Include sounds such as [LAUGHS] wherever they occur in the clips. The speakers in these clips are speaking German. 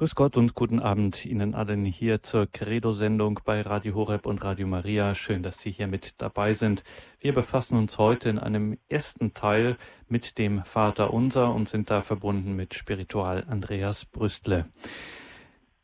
Grüß Gott und guten Abend Ihnen allen hier zur Credo-Sendung bei Radio Horeb und Radio Maria. Schön, dass Sie hier mit dabei sind. Wir befassen uns heute in einem ersten Teil mit dem Vater Unser und sind da verbunden mit Spiritual Andreas Brüstle.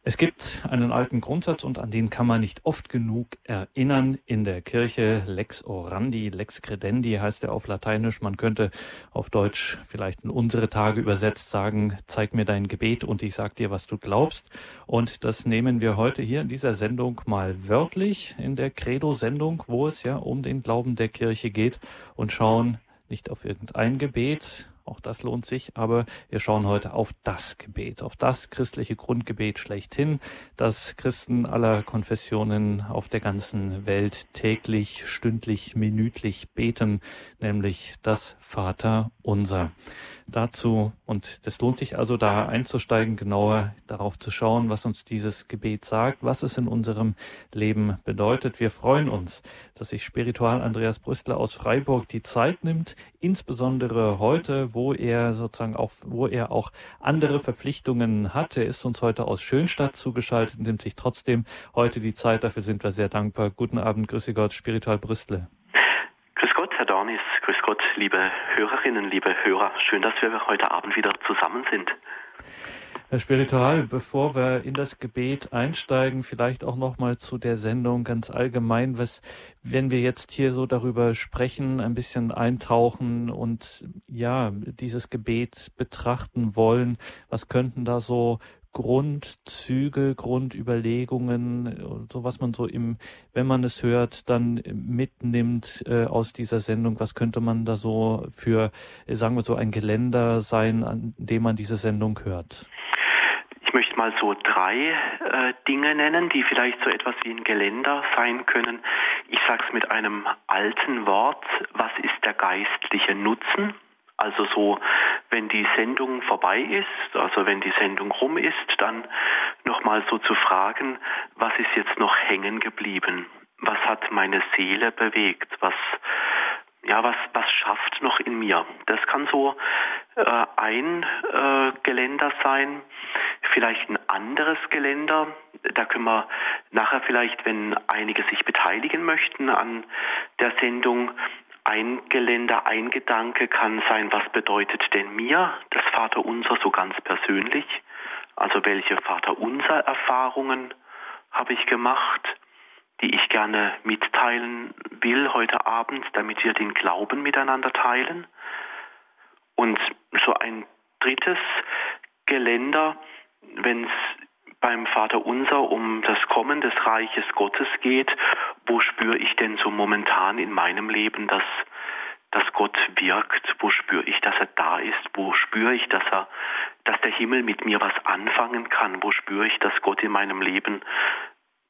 Es gibt einen alten Grundsatz und an den kann man nicht oft genug erinnern in der Kirche. Lex orandi, lex credendi heißt er auf Lateinisch. Man könnte auf Deutsch vielleicht in unsere Tage übersetzt sagen, zeig mir dein Gebet und ich sag dir, was du glaubst. Und das nehmen wir heute hier in dieser Sendung mal wörtlich in der Credo-Sendung, wo es ja um den Glauben der Kirche geht und schauen nicht auf irgendein Gebet, auch das lohnt sich. Aber wir schauen heute auf das Gebet, auf das christliche Grundgebet schlechthin, das Christen aller Konfessionen auf der ganzen Welt täglich, stündlich, minütlich beten, nämlich das Vater unser dazu. Und es lohnt sich also da einzusteigen, genauer darauf zu schauen, was uns dieses Gebet sagt, was es in unserem Leben bedeutet. Wir freuen uns, dass sich Spiritual Andreas Brüstler aus Freiburg die Zeit nimmt, insbesondere heute, wo er sozusagen auch, wo er auch andere Verpflichtungen hat. Er ist uns heute aus Schönstadt zugeschaltet, nimmt sich trotzdem heute die Zeit. Dafür sind wir sehr dankbar. Guten Abend, grüße Gott, Spiritual Brüstle. Grüß Gott, Herr Dornis. Grüß Gott, liebe Hörerinnen, liebe Hörer. Schön, dass wir heute Abend wieder zusammen sind. Herr Spiritual, bevor wir in das Gebet einsteigen, vielleicht auch noch mal zu der Sendung ganz allgemein, was, wenn wir jetzt hier so darüber sprechen, ein bisschen eintauchen und ja, dieses Gebet betrachten wollen, was könnten da so Grundzüge, Grundüberlegungen, so was man so im, wenn man es hört, dann mitnimmt äh, aus dieser Sendung. Was könnte man da so für, sagen wir so, ein Geländer sein, an dem man diese Sendung hört? Ich möchte mal so drei äh, Dinge nennen, die vielleicht so etwas wie ein Geländer sein können. Ich sage es mit einem alten Wort. Was ist der geistliche Nutzen? Also so, wenn die Sendung vorbei ist, also wenn die Sendung rum ist, dann nochmal so zu fragen, was ist jetzt noch hängen geblieben? Was hat meine Seele bewegt? Was, ja, was, was schafft noch in mir? Das kann so äh, ein äh, Geländer sein, vielleicht ein anderes Geländer. Da können wir nachher vielleicht, wenn einige sich beteiligen möchten an der Sendung, ein Geländer, ein Gedanke kann sein, was bedeutet denn mir das Vaterunser so ganz persönlich? Also welche Vaterunser Erfahrungen habe ich gemacht, die ich gerne mitteilen will heute Abend, damit wir den Glauben miteinander teilen? Und so ein drittes Geländer, wenn es beim Vater Unser um das Kommen des Reiches Gottes geht, wo spüre ich denn so momentan in meinem Leben, dass, dass Gott wirkt? Wo spüre ich, dass er da ist? Wo spüre ich, dass er, dass der Himmel mit mir was anfangen kann? Wo spüre ich, dass Gott in meinem Leben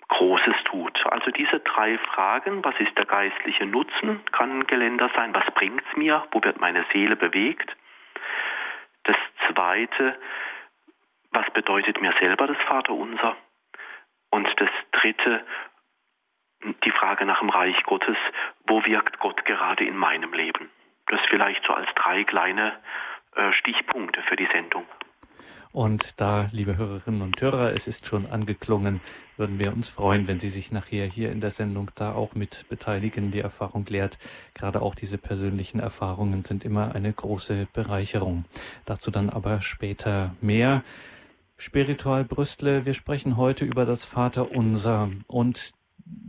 Großes tut. Also diese drei Fragen, was ist der geistliche Nutzen, kann ein Geländer sein, was bringt es mir, wo wird meine Seele bewegt. Das zweite, was bedeutet mir selber das Vaterunser? Und das dritte, die Frage nach dem Reich Gottes, wo wirkt Gott gerade in meinem Leben? Das vielleicht so als drei kleine äh, Stichpunkte für die Sendung. Und da, liebe Hörerinnen und Hörer, es ist schon angeklungen, würden wir uns freuen, wenn Sie sich nachher hier in der Sendung da auch mit beteiligen. Die Erfahrung lehrt, gerade auch diese persönlichen Erfahrungen sind immer eine große Bereicherung. Dazu dann aber später mehr. Spiritual Brüstle, wir sprechen heute über das Vaterunser und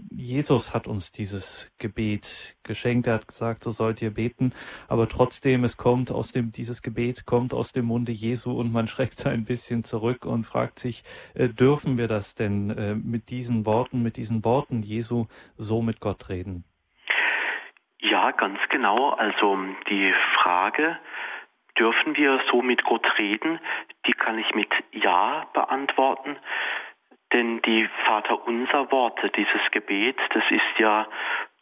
Jesus hat uns dieses Gebet geschenkt. Er hat gesagt, so sollt ihr beten. Aber trotzdem, es kommt aus dem, dieses Gebet kommt aus dem Munde Jesu und man [LAUGHS] schreckt ein bisschen zurück und fragt sich, äh, dürfen wir das denn äh, mit diesen Worten, mit diesen Worten Jesu so mit Gott reden? Ja, ganz genau. Also die Frage, dürfen wir so mit Gott reden? Die kann ich mit Ja beantworten. Denn die Vaterunser Worte, dieses Gebet, das ist ja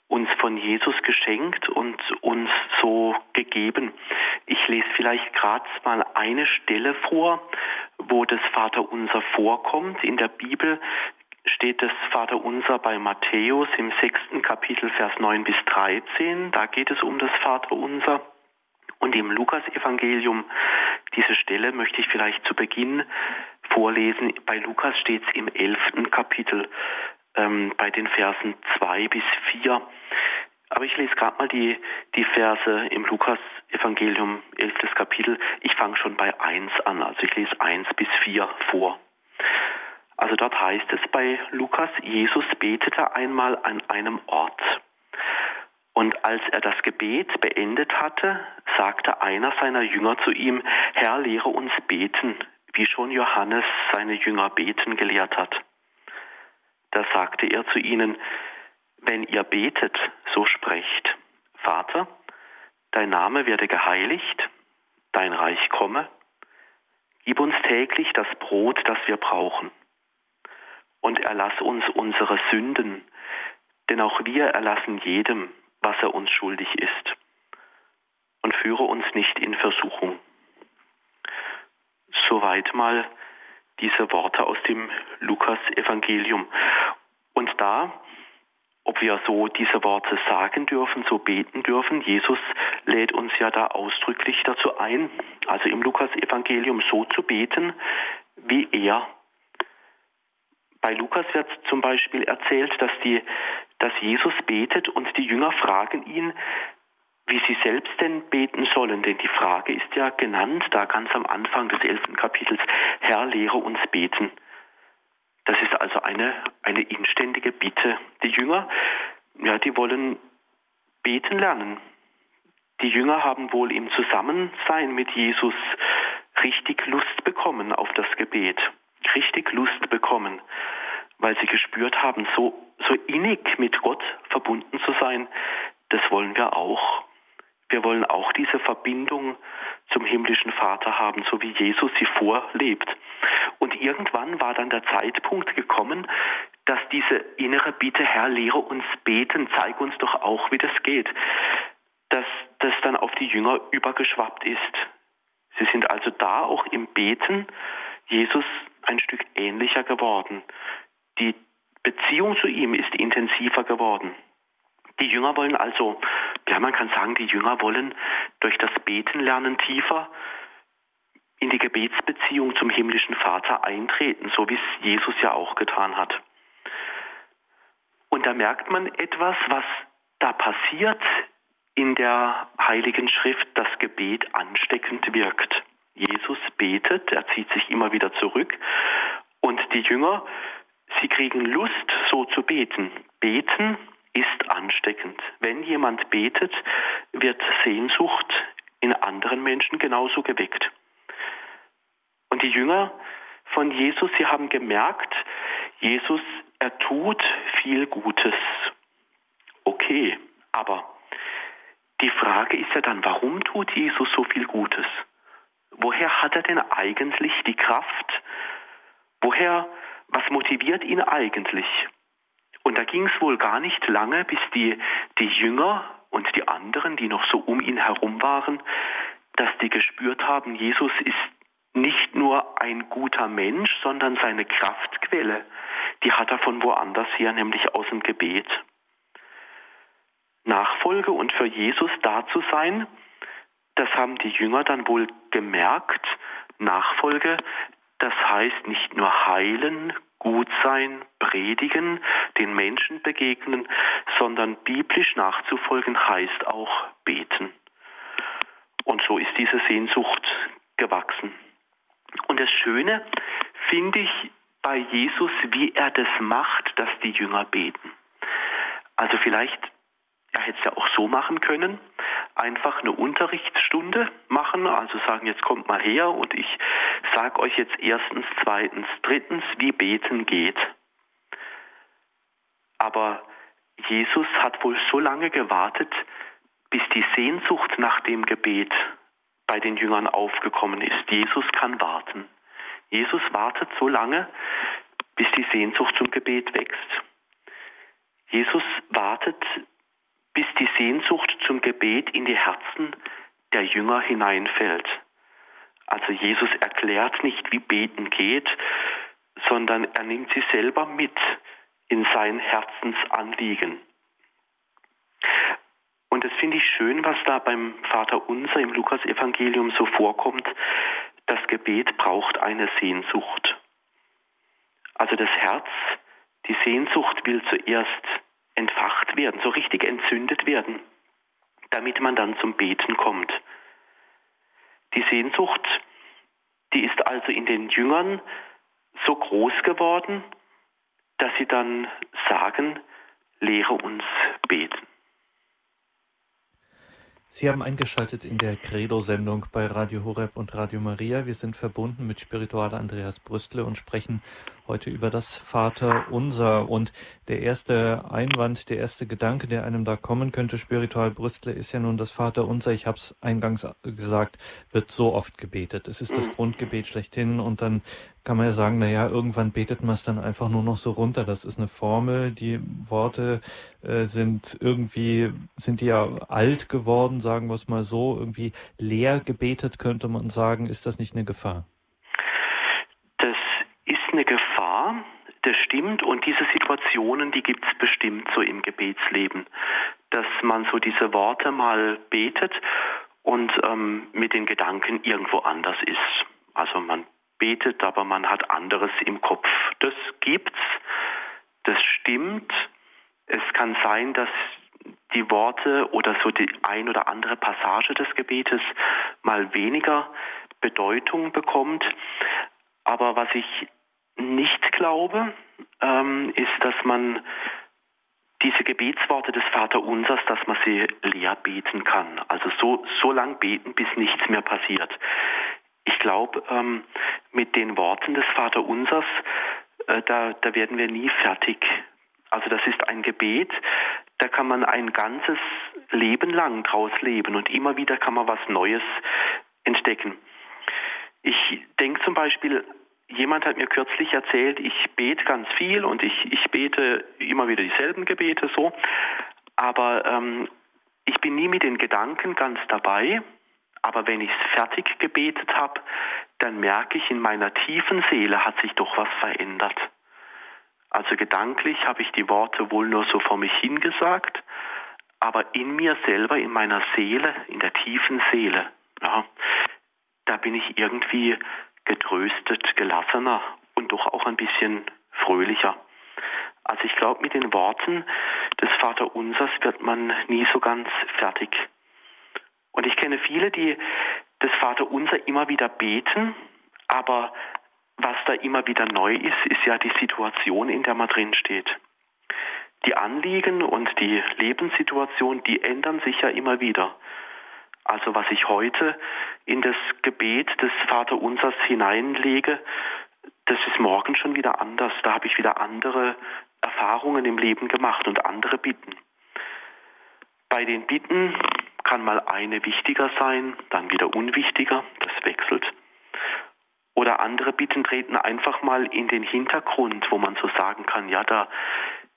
uns von Jesus geschenkt und uns so gegeben. Ich lese vielleicht gerade mal eine Stelle vor, wo das Vaterunser vorkommt. In der Bibel steht das Vaterunser bei Matthäus im sechsten Kapitel, Vers 9 bis 13. Da geht es um das Vaterunser. Und im Lukasevangelium, diese Stelle möchte ich vielleicht zu Beginn vorlesen. Bei Lukas steht es im elften Kapitel ähm, bei den Versen 2 bis 4. Aber ich lese gerade mal die, die Verse im Lukas-Evangelium, 11. Kapitel. Ich fange schon bei 1 an, also ich lese 1 bis 4 vor. Also dort heißt es bei Lukas, Jesus betete einmal an einem Ort. Und als er das Gebet beendet hatte, sagte einer seiner Jünger zu ihm, Herr, lehre uns beten, wie schon Johannes seine Jünger beten gelehrt hat. Da sagte er zu ihnen, wenn ihr betet, so sprecht, Vater, dein Name werde geheiligt, dein Reich komme, gib uns täglich das Brot, das wir brauchen. Und erlass uns unsere Sünden, denn auch wir erlassen jedem, was er uns schuldig ist. Und führe uns nicht in Versuchung. Soweit mal diese Worte aus dem Lukas-Evangelium. Und da, ob wir so diese Worte sagen dürfen, so beten dürfen, Jesus lädt uns ja da ausdrücklich dazu ein, also im Lukas-Evangelium so zu beten, wie er. Bei Lukas wird zum Beispiel erzählt, dass, die, dass Jesus betet und die Jünger fragen ihn, wie sie selbst denn beten sollen. Denn die Frage ist ja genannt, da ganz am Anfang des elften Kapitels, Herr, lehre uns beten. Das ist also eine, eine inständige Bitte. Die Jünger, ja, die wollen beten lernen. Die Jünger haben wohl im Zusammensein mit Jesus richtig Lust bekommen auf das Gebet, richtig Lust bekommen, weil sie gespürt haben, so, so innig mit Gott verbunden zu sein, das wollen wir auch. Wir wollen auch diese Verbindung zum himmlischen Vater haben, so wie Jesus sie vorlebt. Und irgendwann war dann der Zeitpunkt gekommen, dass diese innere Bitte, Herr, lehre uns beten, zeig uns doch auch, wie das geht, dass das dann auf die Jünger übergeschwappt ist. Sie sind also da auch im Beten Jesus ein Stück ähnlicher geworden. Die Beziehung zu ihm ist intensiver geworden. Die Jünger wollen also, ja, man kann sagen, die Jünger wollen durch das Beten lernen tiefer in die Gebetsbeziehung zum himmlischen Vater eintreten, so wie es Jesus ja auch getan hat. Und da merkt man etwas, was da passiert in der Heiligen Schrift, das Gebet ansteckend wirkt. Jesus betet, er zieht sich immer wieder zurück und die Jünger, sie kriegen Lust, so zu beten. Beten ist ansteckend. Wenn jemand betet, wird Sehnsucht in anderen Menschen genauso geweckt. Und die Jünger von Jesus, sie haben gemerkt, Jesus, er tut viel Gutes. Okay, aber die Frage ist ja dann, warum tut Jesus so viel Gutes? Woher hat er denn eigentlich die Kraft? Woher, was motiviert ihn eigentlich? Und da ging es wohl gar nicht lange, bis die, die Jünger und die anderen, die noch so um ihn herum waren, dass die gespürt haben, Jesus ist nicht nur ein guter Mensch, sondern seine Kraftquelle, die hat er von woanders her, nämlich aus dem Gebet. Nachfolge und für Jesus da zu sein, das haben die Jünger dann wohl gemerkt. Nachfolge, das heißt nicht nur heilen, gut sein, predigen, den Menschen begegnen, sondern biblisch nachzufolgen heißt auch beten. Und so ist diese Sehnsucht gewachsen. Und das Schöne finde ich bei Jesus, wie er das macht, dass die Jünger beten. Also vielleicht, er hätte es ja auch so machen können, einfach eine Unterrichtsstunde machen, also sagen, jetzt kommt mal her und ich sage euch jetzt erstens, zweitens, drittens, wie beten geht. Aber Jesus hat wohl so lange gewartet, bis die Sehnsucht nach dem Gebet bei den Jüngern aufgekommen ist. Jesus kann warten. Jesus wartet so lange, bis die Sehnsucht zum Gebet wächst. Jesus wartet, bis die Sehnsucht zum Gebet in die Herzen der Jünger hineinfällt. Also Jesus erklärt nicht, wie beten geht, sondern er nimmt sie selber mit in sein Herzensanliegen. Und das finde ich schön, was da beim Vater Unser im Lukasevangelium so vorkommt. Das Gebet braucht eine Sehnsucht. Also das Herz, die Sehnsucht will zuerst entfacht werden, so richtig entzündet werden, damit man dann zum Beten kommt. Die Sehnsucht, die ist also in den Jüngern so groß geworden, dass sie dann sagen, lehre uns beten. Sie haben eingeschaltet in der Credo-Sendung bei Radio Horeb und Radio Maria. Wir sind verbunden mit Spiritualer Andreas Brüstle und sprechen heute über das Vater Unser. Und der erste Einwand, der erste Gedanke, der einem da kommen könnte, Spiritual Brüstle, ist ja nun das Vater Unser. Ich habe es eingangs gesagt, wird so oft gebetet. Es ist das. Grundgebet schlechthin und dann kann man ja sagen, na ja, irgendwann betet man es dann einfach nur noch so runter. Das ist eine Formel. Die Worte äh, sind irgendwie, sind die ja alt geworden, sagen wir es mal so. Irgendwie leer gebetet könnte man sagen. Ist das nicht eine Gefahr? Das ist eine Gefahr. Das stimmt. Und diese Situationen, die gibt es bestimmt so im Gebetsleben. Dass man so diese Worte mal betet und ähm, mit den Gedanken irgendwo anders ist. Also man betet, aber man hat anderes im Kopf. Das gibt's, das stimmt. Es kann sein, dass die Worte oder so die ein oder andere Passage des Gebetes mal weniger Bedeutung bekommt. Aber was ich nicht glaube, ähm, ist, dass man diese Gebetsworte des Vaterunsers, dass man sie leer beten kann. Also so, so lang beten, bis nichts mehr passiert. Ich glaube, ähm, mit den Worten des Vaterunsers, äh, da, da werden wir nie fertig. Also das ist ein Gebet, da kann man ein ganzes Leben lang draus leben und immer wieder kann man was Neues entdecken. Ich denke zum Beispiel, jemand hat mir kürzlich erzählt, ich bete ganz viel und ich, ich bete immer wieder dieselben Gebete so, aber ähm, ich bin nie mit den Gedanken ganz dabei aber wenn ich es fertig gebetet habe, dann merke ich, in meiner tiefen Seele hat sich doch was verändert. Also gedanklich habe ich die Worte wohl nur so vor mich hingesagt, aber in mir selber, in meiner Seele, in der tiefen Seele, ja, da bin ich irgendwie getröstet, gelassener und doch auch ein bisschen fröhlicher. Also ich glaube, mit den Worten des Vaterunsers wird man nie so ganz fertig. Und ich kenne viele, die das Vaterunser immer wieder beten, aber was da immer wieder neu ist, ist ja die Situation, in der man drin steht. Die Anliegen und die Lebenssituation, die ändern sich ja immer wieder. Also was ich heute in das Gebet des Vaterunsers hineinlege, das ist morgen schon wieder anders. Da habe ich wieder andere Erfahrungen im Leben gemacht und andere Bitten. Bei den Bitten kann mal eine wichtiger sein, dann wieder unwichtiger, das wechselt. Oder andere Bitten treten einfach mal in den Hintergrund, wo man so sagen kann, ja, da,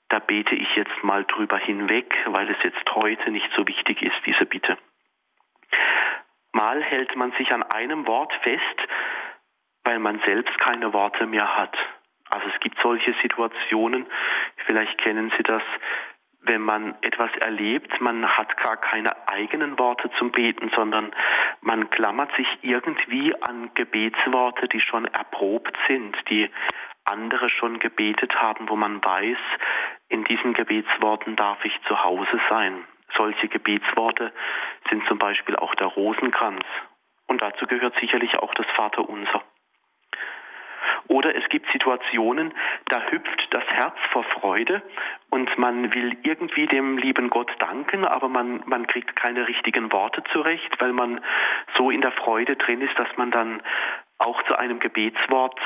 da bete ich jetzt mal drüber hinweg, weil es jetzt heute nicht so wichtig ist, diese Bitte. Mal hält man sich an einem Wort fest, weil man selbst keine Worte mehr hat. Also es gibt solche Situationen, vielleicht kennen Sie das, wenn man etwas erlebt, man hat gar keine eigenen Worte zum Beten, sondern man klammert sich irgendwie an Gebetsworte, die schon erprobt sind, die andere schon gebetet haben, wo man weiß, in diesen Gebetsworten darf ich zu Hause sein. Solche Gebetsworte sind zum Beispiel auch der Rosenkranz. Und dazu gehört sicherlich auch das Vaterunser. Oder es gibt Situationen, da hüpft das Herz vor Freude und man will irgendwie dem lieben Gott danken, aber man, man kriegt keine richtigen Worte zurecht, weil man so in der Freude drin ist, dass man dann auch zu einem Gebetswort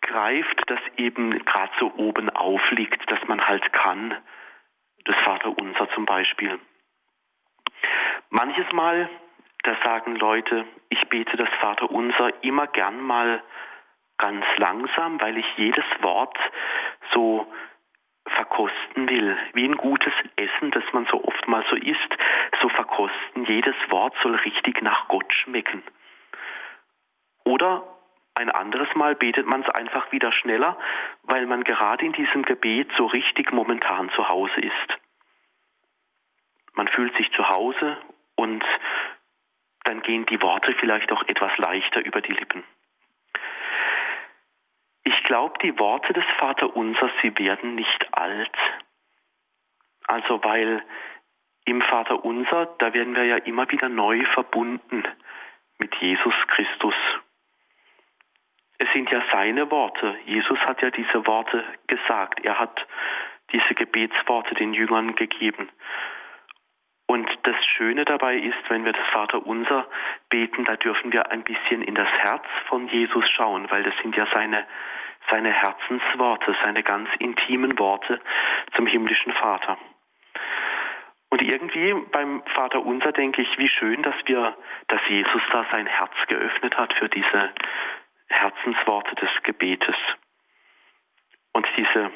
greift, das eben gerade so oben aufliegt, dass man halt kann. Das Vaterunser zum Beispiel. Manches Mal, da sagen Leute, ich bete das Vaterunser immer gern mal ganz langsam, weil ich jedes Wort so verkosten will, wie ein gutes Essen, das man so oft mal so isst, so verkosten. Jedes Wort soll richtig nach Gott schmecken. Oder ein anderes Mal betet man es einfach wieder schneller, weil man gerade in diesem Gebet so richtig momentan zu Hause ist. Man fühlt sich zu Hause und dann gehen die Worte vielleicht auch etwas leichter über die Lippen. Glaube, die Worte des Vaterunsers, sie werden nicht alt. Also weil im Vaterunser, da werden wir ja immer wieder neu verbunden mit Jesus Christus. Es sind ja seine Worte. Jesus hat ja diese Worte gesagt. Er hat diese Gebetsworte den Jüngern gegeben. Und das Schöne dabei ist, wenn wir das Vaterunser beten, da dürfen wir ein bisschen in das Herz von Jesus schauen, weil das sind ja seine, seine Herzensworte, seine ganz intimen Worte zum himmlischen Vater. Und irgendwie beim Vaterunser denke ich, wie schön, dass wir, dass Jesus da sein Herz geöffnet hat für diese Herzensworte des Gebetes. Und diese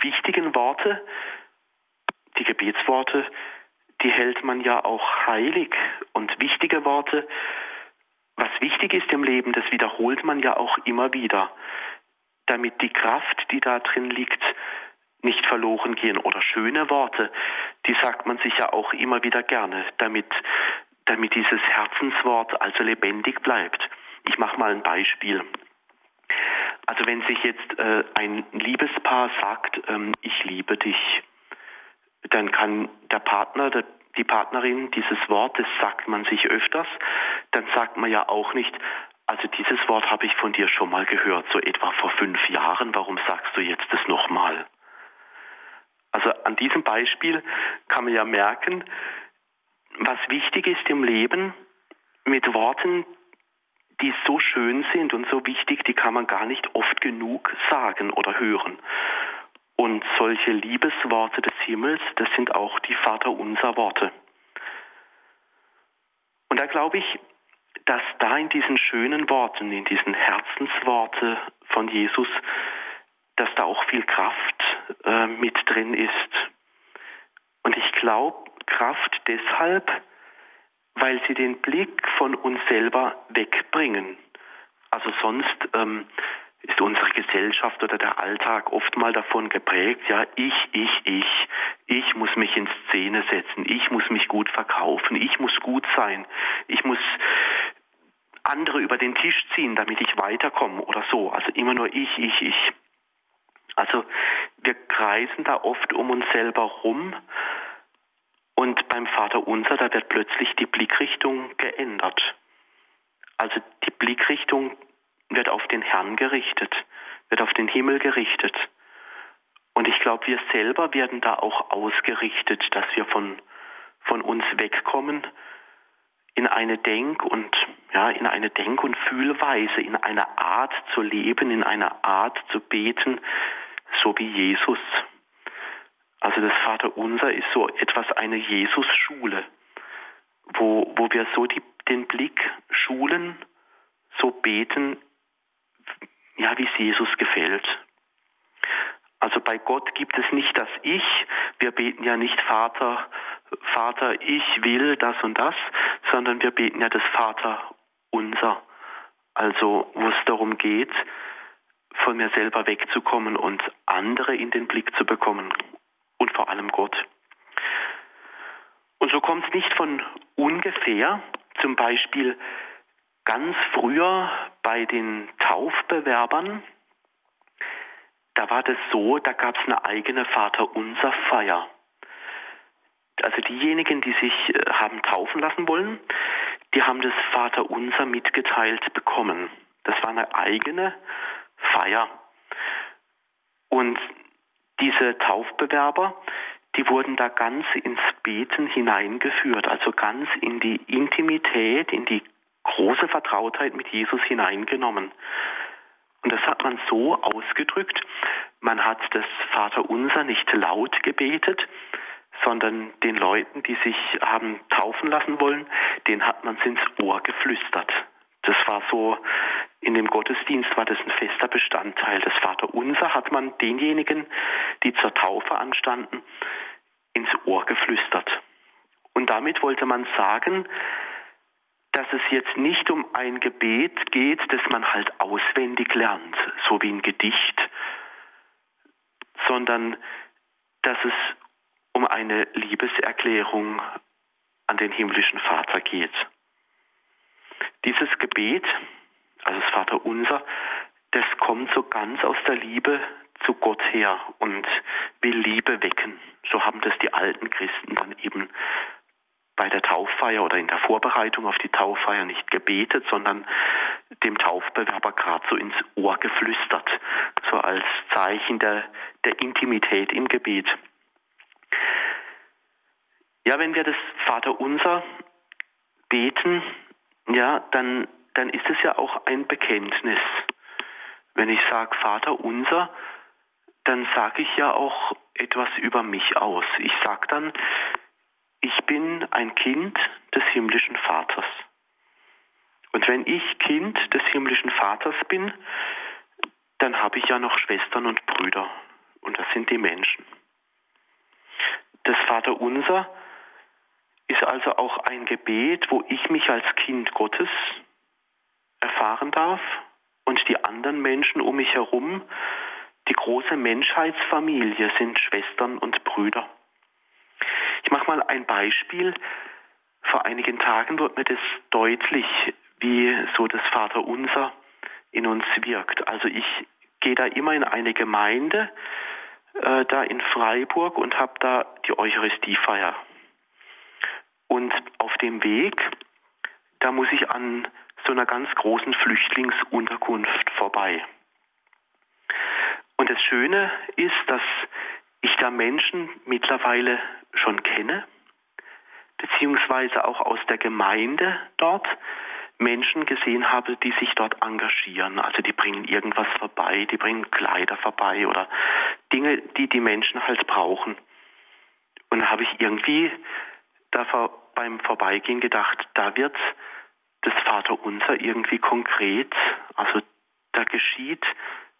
wichtigen Worte, die Gebetsworte, die hält man ja auch heilig. Und wichtige Worte, was wichtig ist im Leben, das wiederholt man ja auch immer wieder, damit die Kraft, die da drin liegt, nicht verloren gehen. Oder schöne Worte, die sagt man sich ja auch immer wieder gerne, damit, damit dieses Herzenswort also lebendig bleibt. Ich mache mal ein Beispiel. Also wenn sich jetzt äh, ein Liebespaar sagt, ähm, ich liebe dich, dann kann der Partner, der, die Partnerin dieses Wort, das sagt man sich öfters, dann sagt man ja auch nicht, also dieses Wort habe ich von dir schon mal gehört, so etwa vor fünf Jahren, warum sagst du jetzt das nochmal? Also an diesem Beispiel kann man ja merken, was wichtig ist im Leben mit Worten, die so schön sind und so wichtig, die kann man gar nicht oft genug sagen oder hören. Und solche Liebesworte des Himmels, das sind auch die Vaterunser Worte. Und da glaube ich, dass da in diesen schönen Worten, in diesen Herzensworte von Jesus, dass da auch viel Kraft äh, mit drin ist. Und ich glaube, Kraft deshalb, weil sie den Blick von uns selber wegbringen. Also sonst ähm, ist unsere Gesellschaft oder der Alltag oft mal davon geprägt, ja, ich, ich, ich, ich muss mich in Szene setzen, ich muss mich gut verkaufen, ich muss gut sein, ich muss andere über den Tisch ziehen, damit ich weiterkomme oder so. Also immer nur ich, ich, ich. Also wir kreisen da oft um uns selber rum und beim Vater Unser, da wird plötzlich die Blickrichtung geändert. Also die Blickrichtung wird auf den Herrn gerichtet, wird auf den Himmel gerichtet. Und ich glaube, wir selber werden da auch ausgerichtet, dass wir von, von uns wegkommen in eine Denk- und ja, in eine Denk- und Fühlweise, in eine Art zu leben, in eine Art zu beten, so wie Jesus. Also das Vaterunser ist so etwas eine Jesus-Schule, wo, wo wir so die, den Blick schulen, so beten, ja, wie es Jesus gefällt. Also bei Gott gibt es nicht das Ich. Wir beten ja nicht Vater, Vater, ich will das und das, sondern wir beten ja das Vater unser. Also wo es darum geht, von mir selber wegzukommen und andere in den Blick zu bekommen und vor allem Gott. Und so kommt es nicht von ungefähr, zum Beispiel ganz früher bei den Taufbewerbern, da war das so, da gab es eine eigene Vaterunser Feier. Also diejenigen, die sich äh, haben taufen lassen wollen, die haben das Vaterunser mitgeteilt bekommen. Das war eine eigene Feier. Und diese Taufbewerber, die wurden da ganz ins Beten hineingeführt, also ganz in die Intimität, in die große Vertrautheit mit Jesus hineingenommen. Und das hat man so ausgedrückt, man hat das Vaterunser nicht laut gebetet, sondern den Leuten, die sich haben taufen lassen wollen, den hat man ins Ohr geflüstert. Das war so, in dem Gottesdienst war das ein fester Bestandteil. Das Vaterunser hat man denjenigen, die zur Taufe anstanden, ins Ohr geflüstert. Und damit wollte man sagen, dass es jetzt nicht um ein Gebet geht, das man halt auswendig lernt, so wie ein Gedicht, sondern dass es um eine Liebeserklärung an den himmlischen Vater geht. Dieses Gebet, also das Vaterunser, das kommt so ganz aus der Liebe zu Gott her und will Liebe wecken. So haben das die alten Christen dann eben bei der Tauffeier oder in der Vorbereitung auf die Tauffeier nicht gebetet, sondern dem Taufbewerber gerade so ins Ohr geflüstert, so als Zeichen der, der Intimität im Gebet. Ja, wenn wir das Vaterunser beten, ja, dann, dann ist es ja auch ein Bekenntnis. Wenn ich sage Vater unser, dann sage ich ja auch etwas über mich aus. Ich sage dann, ich bin ein Kind des himmlischen Vaters. Und wenn ich Kind des himmlischen Vaters bin, dann habe ich ja noch Schwestern und Brüder. Und das sind die Menschen. Das Vaterunser ist also auch ein Gebet, wo ich mich als Kind Gottes erfahren darf und die anderen Menschen um mich herum, die große Menschheitsfamilie sind Schwestern und Brüder. Ich mache mal ein Beispiel. Vor einigen Tagen wird mir das deutlich, wie so das Vaterunser in uns wirkt. Also ich gehe da immer in eine Gemeinde, äh, da in Freiburg und habe da die Eucharistiefeier. Und auf dem Weg, da muss ich an so einer ganz großen Flüchtlingsunterkunft vorbei. Und das Schöne ist, dass ich da Menschen mittlerweile schon kenne, beziehungsweise auch aus der Gemeinde dort Menschen gesehen habe, die sich dort engagieren. Also die bringen irgendwas vorbei, die bringen Kleider vorbei oder Dinge, die die Menschen halt brauchen. Und da habe ich irgendwie da vor, beim Vorbeigehen gedacht, da wird das Vaterunser irgendwie konkret. Also da geschieht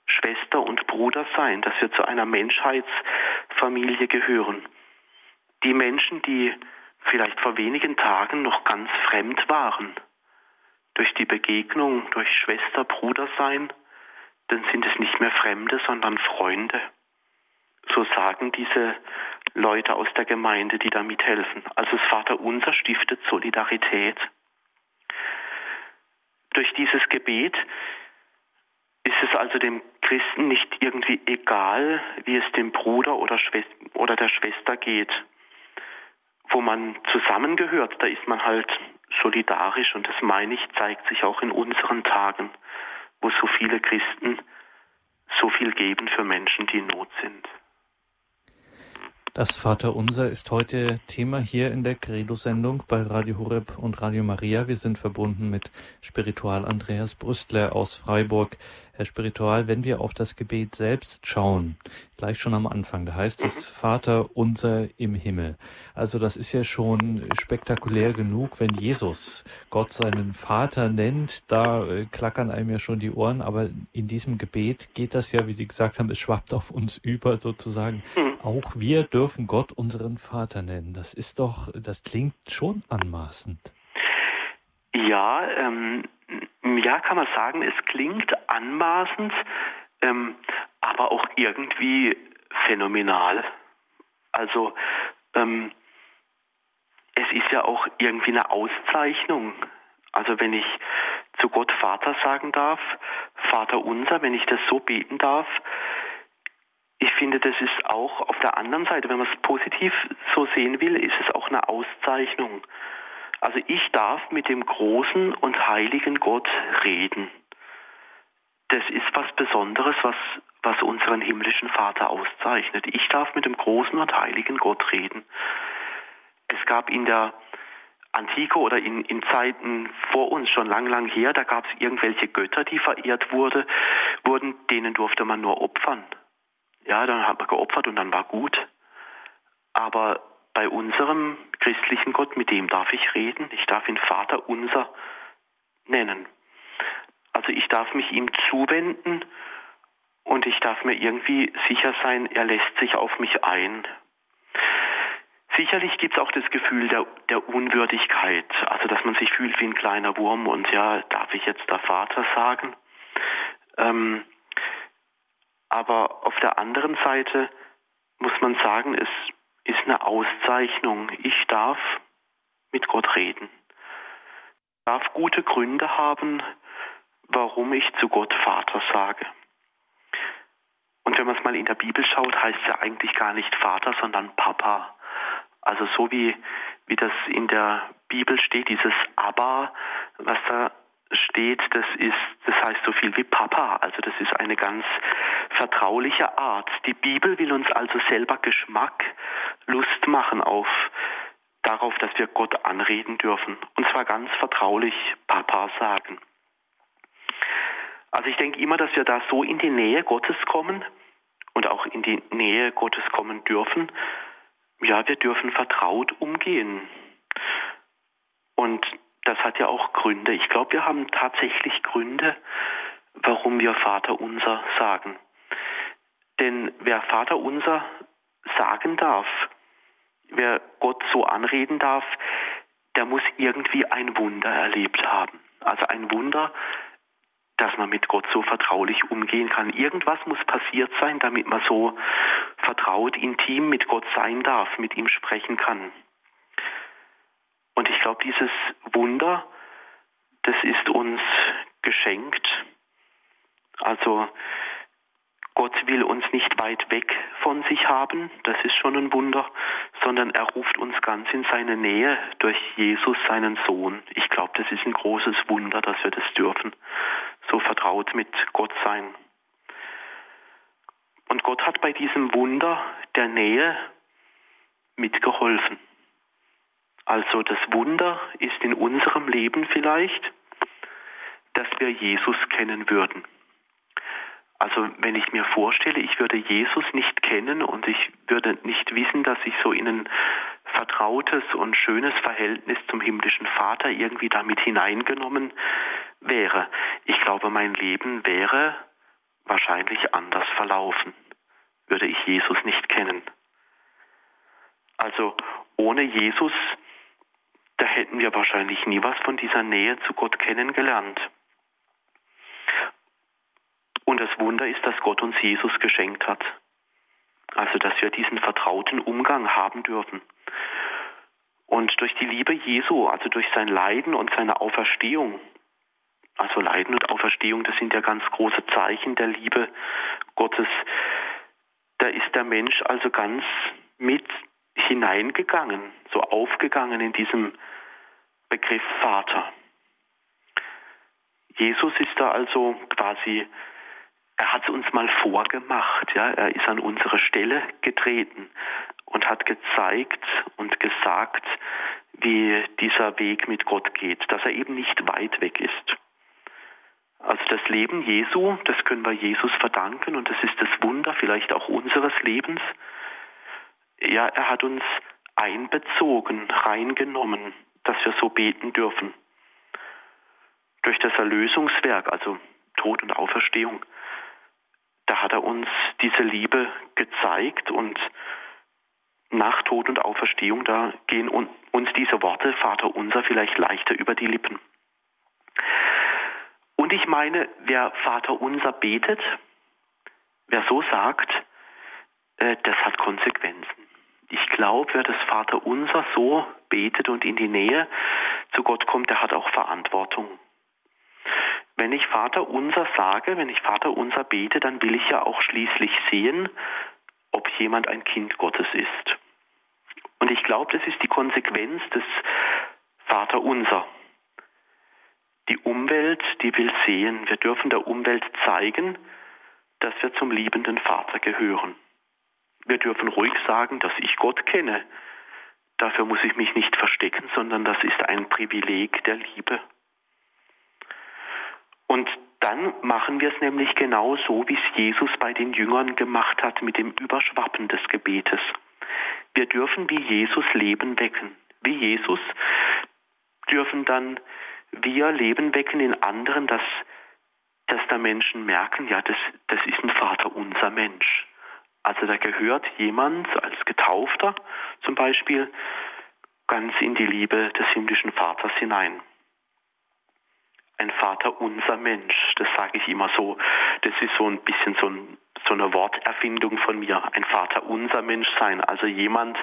Schwester und Bruder sein, dass wir zu einer Menschheitsfamilie gehören. Die Menschen, die vielleicht vor wenigen Tagen noch ganz fremd waren, durch die Begegnung, durch Schwester, Bruder sein, dann sind es nicht mehr Fremde, sondern Freunde. So sagen diese Leute aus der Gemeinde, die da mithelfen. Also das Vaterunser stiftet Solidarität. Durch dieses Gebet ist es also dem Christen nicht irgendwie egal, wie es dem Bruder oder, oder der Schwester geht. Wo man zusammengehört, da ist man halt solidarisch und das meine ich, zeigt sich auch in unseren Tagen, wo so viele Christen so viel geben für Menschen, die in Not sind. Das Vaterunser ist heute Thema hier in der Credo-Sendung bei Radio Horeb und Radio Maria. Wir sind verbunden mit Spiritual Andreas Brüstler aus Freiburg. Herr Spiritual, wenn wir auf das Gebet selbst schauen, gleich schon am Anfang, da heißt es Vater unser im Himmel. Also das ist ja schon spektakulär genug, wenn Jesus Gott seinen Vater nennt, da äh, klackern einem ja schon die Ohren, aber in diesem Gebet geht das ja, wie Sie gesagt haben, es schwappt auf uns über sozusagen. Auch wir dürfen Gott unseren Vater nennen. Das ist doch, das klingt schon anmaßend. Ja, ähm, ja, kann man sagen, es klingt anmaßend, ähm, aber auch irgendwie phänomenal. Also ähm, es ist ja auch irgendwie eine Auszeichnung. Also wenn ich zu Gott Vater sagen darf, Vater unser, wenn ich das so beten darf, ich finde, das ist auch auf der anderen Seite, wenn man es positiv so sehen will, ist es auch eine Auszeichnung. Also ich darf mit dem großen und heiligen Gott reden. Das ist was Besonderes, was, was unseren himmlischen Vater auszeichnet. Ich darf mit dem großen und heiligen Gott reden. Es gab in der Antike oder in, in Zeiten vor uns schon lang, lang her, da gab es irgendwelche Götter, die verehrt wurde, wurden, denen durfte man nur opfern. Ja, dann hat man geopfert und dann war gut. Aber bei unserem christlichen Gott, mit dem darf ich reden. Ich darf ihn Vater unser nennen. Also ich darf mich ihm zuwenden und ich darf mir irgendwie sicher sein, er lässt sich auf mich ein. Sicherlich gibt es auch das Gefühl der, der, Unwürdigkeit, also dass man sich fühlt wie ein kleiner Wurm und ja, darf ich jetzt der Vater sagen? Ähm, aber auf der anderen Seite muss man sagen, es ist eine Auszeichnung. Ich darf mit Gott reden. Ich darf gute Gründe haben, warum ich zu Gott Vater sage. Und wenn man es mal in der Bibel schaut, heißt es ja eigentlich gar nicht Vater, sondern Papa. Also so wie, wie das in der Bibel steht, dieses Abba, was da steht, das ist, das heißt so viel wie Papa. Also das ist eine ganz vertrauliche Art. Die Bibel will uns also selber Geschmack, Lust machen auf darauf, dass wir Gott anreden dürfen. Und zwar ganz vertraulich Papa sagen. Also ich denke immer, dass wir da so in die Nähe Gottes kommen und auch in die Nähe Gottes kommen dürfen. Ja, wir dürfen vertraut umgehen. Und das hat ja auch Gründe. Ich glaube, wir haben tatsächlich Gründe, warum wir Vater unser sagen. Denn wer Vater unser sagen darf, wer Gott so anreden darf, der muss irgendwie ein Wunder erlebt haben. Also ein Wunder, dass man mit Gott so vertraulich umgehen kann. Irgendwas muss passiert sein, damit man so vertraut, intim mit Gott sein darf, mit ihm sprechen kann. Und ich glaube, dieses Wunder, das ist uns geschenkt. Also Gott will uns nicht weit weg von sich haben, das ist schon ein Wunder, sondern er ruft uns ganz in seine Nähe durch Jesus, seinen Sohn. Ich glaube, das ist ein großes Wunder, dass wir das dürfen, so vertraut mit Gott sein. Und Gott hat bei diesem Wunder der Nähe mitgeholfen. Also das Wunder ist in unserem Leben vielleicht, dass wir Jesus kennen würden. Also wenn ich mir vorstelle, ich würde Jesus nicht kennen und ich würde nicht wissen, dass ich so in ein vertrautes und schönes Verhältnis zum himmlischen Vater irgendwie damit hineingenommen wäre. Ich glaube, mein Leben wäre wahrscheinlich anders verlaufen, würde ich Jesus nicht kennen. Also ohne Jesus da hätten wir wahrscheinlich nie was von dieser Nähe zu Gott kennengelernt. Und das Wunder ist, dass Gott uns Jesus geschenkt hat. Also, dass wir diesen vertrauten Umgang haben dürfen. Und durch die Liebe Jesu, also durch sein Leiden und seine Auferstehung, also Leiden und Auferstehung, das sind ja ganz große Zeichen der Liebe Gottes, da ist der Mensch also ganz mit hineingegangen, so aufgegangen in diesem Begriff Vater. Jesus ist da also quasi, er hat es uns mal vorgemacht, ja, er ist an unsere Stelle getreten und hat gezeigt und gesagt, wie dieser Weg mit Gott geht, dass er eben nicht weit weg ist. Also das Leben Jesu, das können wir Jesus verdanken und das ist das Wunder vielleicht auch unseres Lebens, ja, er hat uns einbezogen, reingenommen, dass wir so beten dürfen. Durch das Erlösungswerk, also Tod und Auferstehung, da hat er uns diese Liebe gezeigt und nach Tod und Auferstehung, da gehen uns diese Worte, Vater unser, vielleicht leichter über die Lippen. Und ich meine, wer Vater unser betet, wer so sagt, äh, das hat Konsequenzen ich glaube, wer das Vaterunser so betet und in die Nähe zu Gott kommt, der hat auch Verantwortung. Wenn ich Vaterunser sage, wenn ich Vaterunser bete, dann will ich ja auch schließlich sehen, ob jemand ein Kind Gottes ist. Und ich glaube, das ist die Konsequenz des Vaterunser. Die Umwelt, die will sehen. Wir dürfen der Umwelt zeigen, dass wir zum liebenden Vater gehören. Wir dürfen ruhig sagen, dass ich Gott kenne. Dafür muss ich mich nicht verstecken, sondern das ist ein Privileg der Liebe. Und dann machen wir es nämlich genau so, wie es Jesus bei den Jüngern gemacht hat mit dem Überschwappen des Gebetes. Wir dürfen wie Jesus Leben wecken. Wie Jesus dürfen dann wir Leben wecken in anderen, dass, dass da Menschen merken, ja, das, das ist ein Vater unser Mensch. Also da gehört jemand als Getaufter zum Beispiel ganz in die Liebe des himmlischen Vaters hinein. Ein Vater unser Mensch, das sage ich immer so. Das ist so ein bisschen so, ein, so eine Worterfindung von mir. Ein Vater unser Mensch sein, also jemand,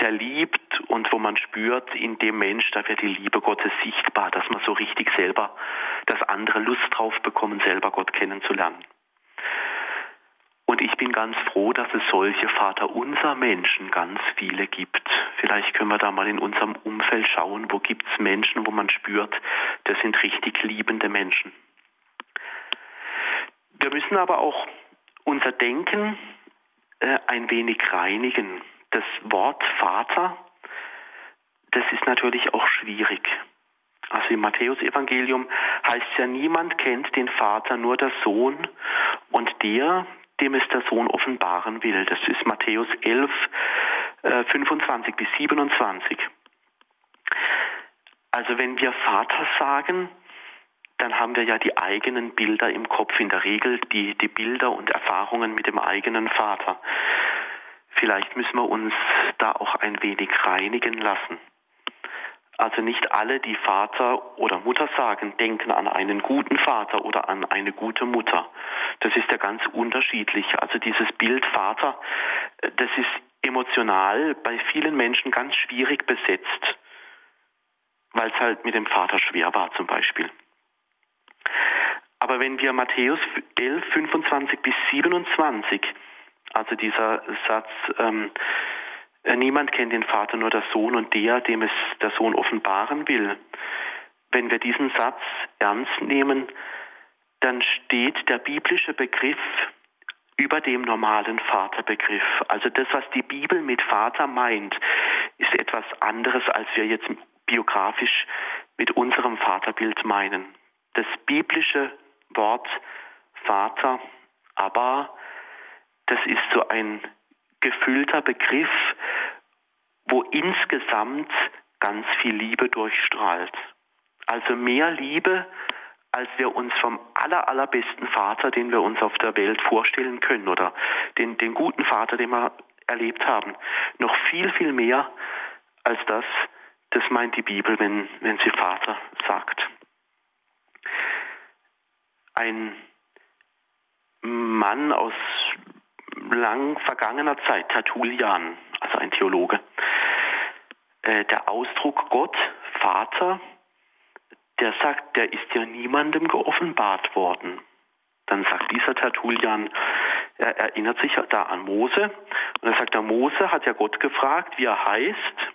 der liebt und wo man spürt, in dem Mensch, da wird die Liebe Gottes sichtbar, dass man so richtig selber, dass andere Lust drauf bekommen, selber Gott kennenzulernen. Und ich bin ganz froh, dass es solche Vaterunser Menschen ganz viele gibt. Vielleicht können wir da mal in unserem Umfeld schauen, wo gibt es Menschen, wo man spürt, das sind richtig liebende Menschen. Wir müssen aber auch unser Denken äh, ein wenig reinigen. Das Wort Vater, das ist natürlich auch schwierig. Also im Matthäusevangelium heißt ja, niemand kennt den Vater, nur der Sohn und der, dem es der Sohn offenbaren will. Das ist Matthäus 11, äh, 25 bis 27. Also wenn wir Vater sagen, dann haben wir ja die eigenen Bilder im Kopf, in der Regel die, die Bilder und Erfahrungen mit dem eigenen Vater. Vielleicht müssen wir uns da auch ein wenig reinigen lassen. Also nicht alle, die Vater oder Mutter sagen, denken an einen guten Vater oder an eine gute Mutter. Das ist ja ganz unterschiedlich. Also dieses Bild Vater, äh, das ist emotional bei vielen Menschen ganz schwierig besetzt, weil es halt mit dem Vater schwer war zum Beispiel. Aber wenn wir Matthäus 11, 25 bis 27, also dieser Satz, ähm, äh, niemand kennt den Vater, nur der Sohn und der, dem es der Sohn offenbaren will. Wenn wir diesen Satz ernst nehmen, dann steht der biblische Begriff über dem normalen Vaterbegriff. Also das, was die Bibel mit Vater meint, ist etwas anderes, als wir jetzt biografisch mit unserem Vaterbild meinen. Das biblische Wort Vater, aber das ist so ein gefühlter Begriff, wo insgesamt ganz viel Liebe durchstrahlt. Also mehr Liebe, als wir uns vom aller, allerbesten Vater, den wir uns auf der Welt vorstellen können, oder den, den guten Vater, den wir erlebt haben, noch viel, viel mehr als das, das meint die Bibel, wenn, wenn sie Vater sagt. Ein Mann aus lang vergangener Zeit, Tertullian, also ein Theologe. Äh, der Ausdruck Gott, Vater, der sagt, der ist ja niemandem geoffenbart worden. Dann sagt dieser Tertullian, er erinnert sich da an Mose und er sagt, der Mose hat ja Gott gefragt, wie er heißt,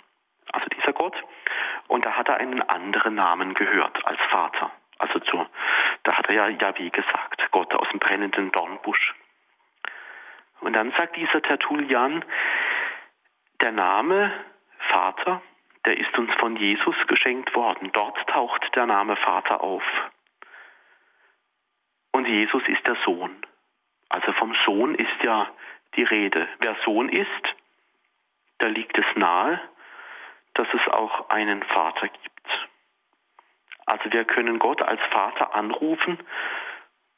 also dieser Gott, und da hat er einen anderen Namen gehört als Vater. Also zu, da hat er ja Yahweh gesagt, Gott aus dem brennenden Dornbusch. Und dann sagt dieser Tertullian, der Name Vater, der ist uns von Jesus geschenkt worden. Dort taucht der Name Vater auf. Und Jesus ist der Sohn. Also vom Sohn ist ja die Rede. Wer Sohn ist, da liegt es nahe, dass es auch einen Vater gibt. Also wir können Gott als Vater anrufen,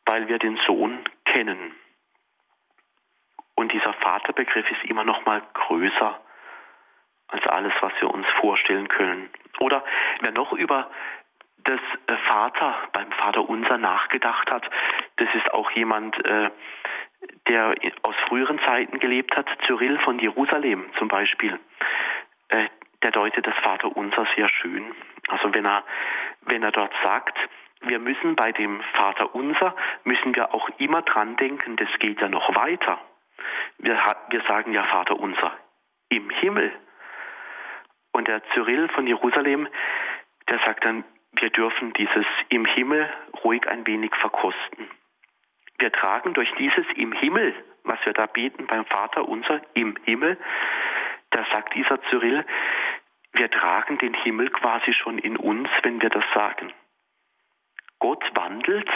weil wir den Sohn kennen. Dieser Vaterbegriff ist immer noch mal größer als alles, was wir uns vorstellen können. Oder wer noch über das äh, Vater beim Vater Unser nachgedacht hat, das ist auch jemand, äh, der aus früheren Zeiten gelebt hat, Cyril von Jerusalem zum Beispiel. Äh, der deutet das Vater Unser sehr schön. Also wenn er, wenn er dort sagt, wir müssen bei dem Vater Unser, müssen wir auch immer dran denken, das geht ja noch weiter. Wir, wir sagen ja Vater unser im Himmel. Und der Cyril von Jerusalem, der sagt dann, wir dürfen dieses im Himmel ruhig ein wenig verkosten. Wir tragen durch dieses im Himmel, was wir da beten beim Vater unser im Himmel, da sagt dieser Cyril, wir tragen den Himmel quasi schon in uns, wenn wir das sagen. Gott wandelt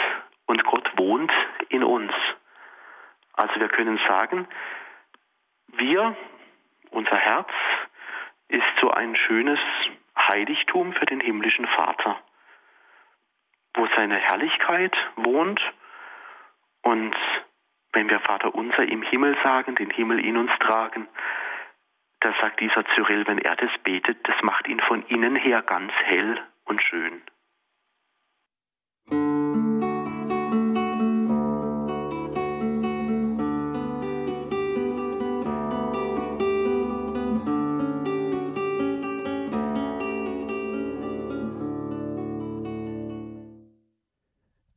und Gott wohnt in uns. Also wir können sagen, wir, unser Herz, ist so ein schönes Heiligtum für den himmlischen Vater, wo seine Herrlichkeit wohnt und wenn wir Vater unser im Himmel sagen, den Himmel in uns tragen, da sagt dieser Cyril, wenn er das betet, das macht ihn von innen her ganz hell und schön.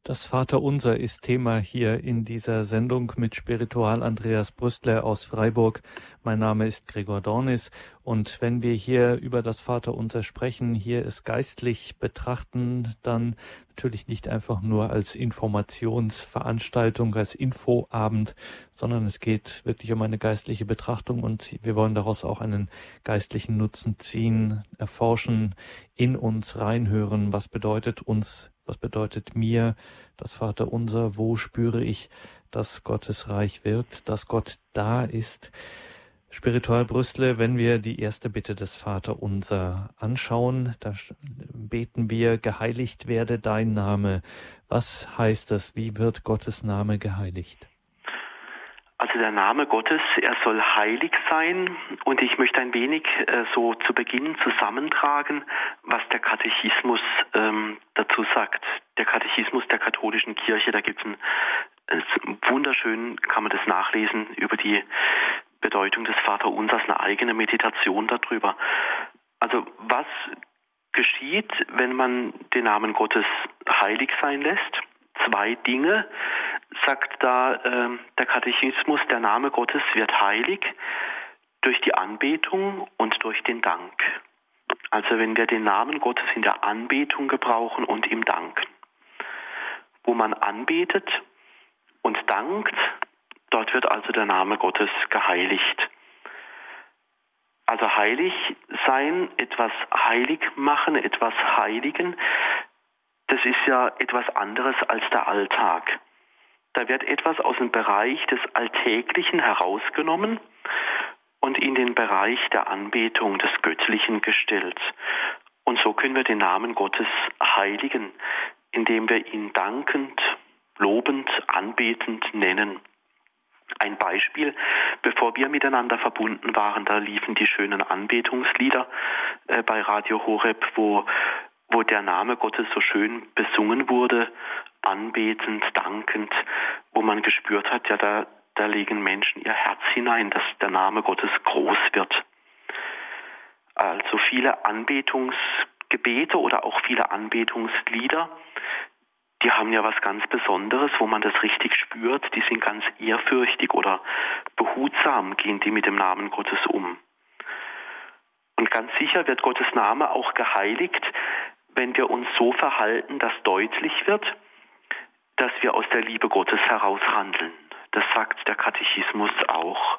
Das Vaterunser ist Thema hier in dieser Sendung mit Spiritual Andreas Brüstler aus Freiburg. Mein Name ist Gregor Dornis und wenn wir hier über das Vaterunser sprechen, hier es geistlich betrachten, dann natürlich nicht einfach nur als Informationsveranstaltung, als Infoabend, sondern es geht wirklich um eine geistliche Betrachtung und wir wollen daraus auch einen geistlichen Nutzen ziehen, erforschen, in uns reinhören, was bedeutet uns was bedeutet mir das Vaterunser? Wo spüre ich, dass Gottes Reich wirkt, dass Gott da ist? Spiritual Brüstle, wenn wir die erste Bitte des Vaterunser anschauen, da beten wir, geheiligt werde dein Name. Was heißt das? Wie wird Gottes Name geheiligt? Also der Name Gottes, er soll heilig sein und ich möchte ein wenig äh, so zu Beginn zusammentragen, was der Katechismus ähm, dazu sagt. Der Katechismus der katholischen Kirche, da gibt es einen wunderschön, kann man das nachlesen, über die Bedeutung des Vaterunsers, eine eigene Meditation darüber. Also was geschieht, wenn man den Namen Gottes heilig sein lässt? Zwei Dinge sagt da äh, der Katechismus, der Name Gottes wird heilig durch die Anbetung und durch den Dank. Also wenn wir den Namen Gottes in der Anbetung gebrauchen und ihm danken. Wo man anbetet und dankt, dort wird also der Name Gottes geheiligt. Also heilig sein, etwas heilig machen, etwas heiligen, das ist ja etwas anderes als der Alltag. Da wird etwas aus dem Bereich des Alltäglichen herausgenommen und in den Bereich der Anbetung des Göttlichen gestellt. Und so können wir den Namen Gottes heiligen, indem wir ihn dankend, lobend, anbetend nennen. Ein Beispiel, bevor wir miteinander verbunden waren, da liefen die schönen Anbetungslieder äh, bei Radio Horeb, wo, wo der Name Gottes so schön besungen wurde, anbetend, dankend, wo man gespürt hat, ja, da, da legen Menschen ihr Herz hinein, dass der Name Gottes groß wird. Also viele Anbetungsgebete oder auch viele Anbetungslieder, die haben ja was ganz Besonderes, wo man das richtig spürt, die sind ganz ehrfürchtig oder behutsam gehen die mit dem Namen Gottes um. Und ganz sicher wird Gottes Name auch geheiligt, wenn wir uns so verhalten, dass deutlich wird, dass wir aus der Liebe Gottes heraus handeln. Das sagt der Katechismus auch.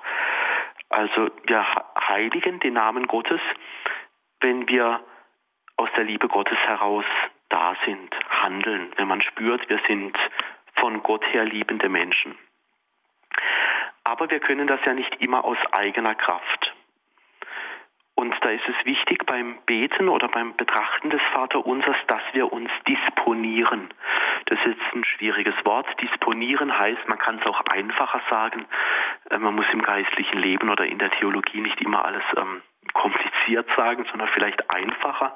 Also wir heiligen den Namen Gottes, wenn wir aus der Liebe Gottes heraus da sind, handeln, wenn man spürt, wir sind von Gott her liebende Menschen. Aber wir können das ja nicht immer aus eigener Kraft. Und da ist es wichtig beim Beten oder beim Betrachten des Vaterunsers, dass wir uns disponieren. Das ist jetzt ein schwieriges Wort. Disponieren heißt, man kann es auch einfacher sagen. Äh, man muss im geistlichen Leben oder in der Theologie nicht immer alles ähm, kompliziert sagen, sondern vielleicht einfacher.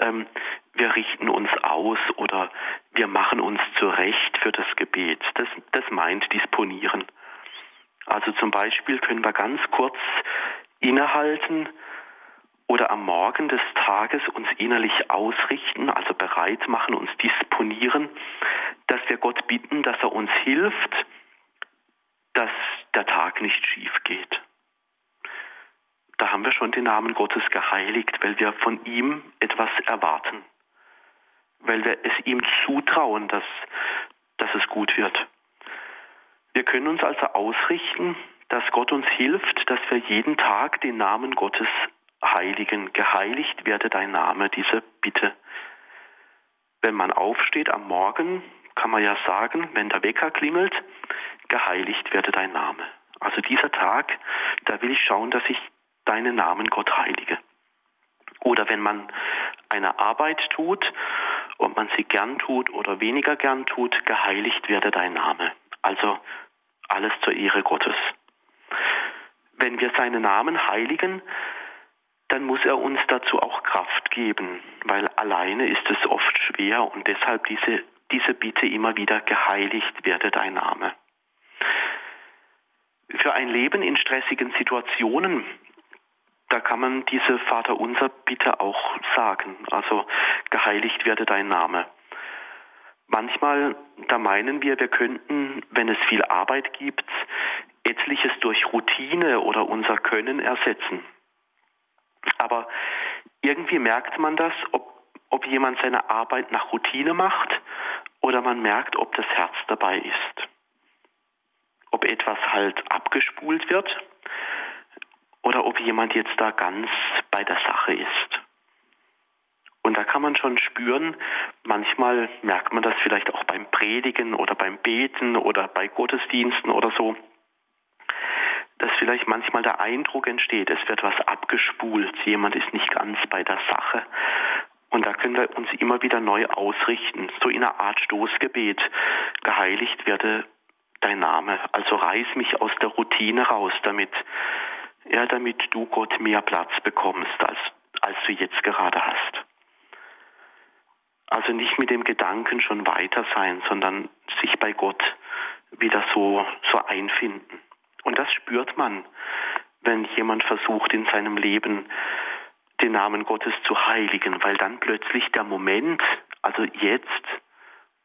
Ähm, wir richten uns aus oder wir machen uns zurecht für das Gebet. Das, das meint disponieren. Also zum Beispiel können wir ganz kurz innehalten, oder am Morgen des Tages uns innerlich ausrichten, also bereit machen, uns disponieren, dass wir Gott bitten, dass er uns hilft, dass der Tag nicht schief geht. Da haben wir schon den Namen Gottes geheiligt, weil wir von ihm etwas erwarten, weil wir es ihm zutrauen, dass, dass es gut wird. Wir können uns also ausrichten, dass Gott uns hilft, dass wir jeden Tag den Namen Gottes Heiligen, geheiligt werde dein Name, diese Bitte. Wenn man aufsteht am Morgen, kann man ja sagen, wenn der Wecker klingelt, geheiligt werde dein Name. Also dieser Tag, da will ich schauen, dass ich deinen Namen Gott heilige. Oder wenn man eine Arbeit tut, ob man sie gern tut oder weniger gern tut, geheiligt werde dein Name. Also alles zur Ehre Gottes. Wenn wir seinen Namen heiligen, dann muss er uns dazu auch Kraft geben, weil alleine ist es oft schwer und deshalb diese, diese Bitte immer wieder geheiligt werde dein Name. Für ein Leben in stressigen Situationen, da kann man diese Vaterunser Bitte auch sagen, also geheiligt werde dein Name. Manchmal, da meinen wir, wir könnten, wenn es viel Arbeit gibt, etliches durch Routine oder unser Können ersetzen. Aber irgendwie merkt man das, ob, ob jemand seine Arbeit nach Routine macht oder man merkt, ob das Herz dabei ist. Ob etwas halt abgespult wird oder ob jemand jetzt da ganz bei der Sache ist. Und da kann man schon spüren, manchmal merkt man das vielleicht auch beim Predigen oder beim Beten oder bei Gottesdiensten oder so, dass vielleicht manchmal der Eindruck entsteht, es wird was abgespult, jemand ist nicht ganz bei der Sache. Und da können wir uns immer wieder neu ausrichten, so in einer Art Stoßgebet. Geheiligt werde dein Name. Also reiß mich aus der Routine raus, damit, ja, damit du Gott mehr Platz bekommst, als, als du jetzt gerade hast. Also nicht mit dem Gedanken schon weiter sein, sondern sich bei Gott wieder so, so einfinden. Und das spürt man, wenn jemand versucht, in seinem Leben den Namen Gottes zu heiligen, weil dann plötzlich der Moment, also jetzt,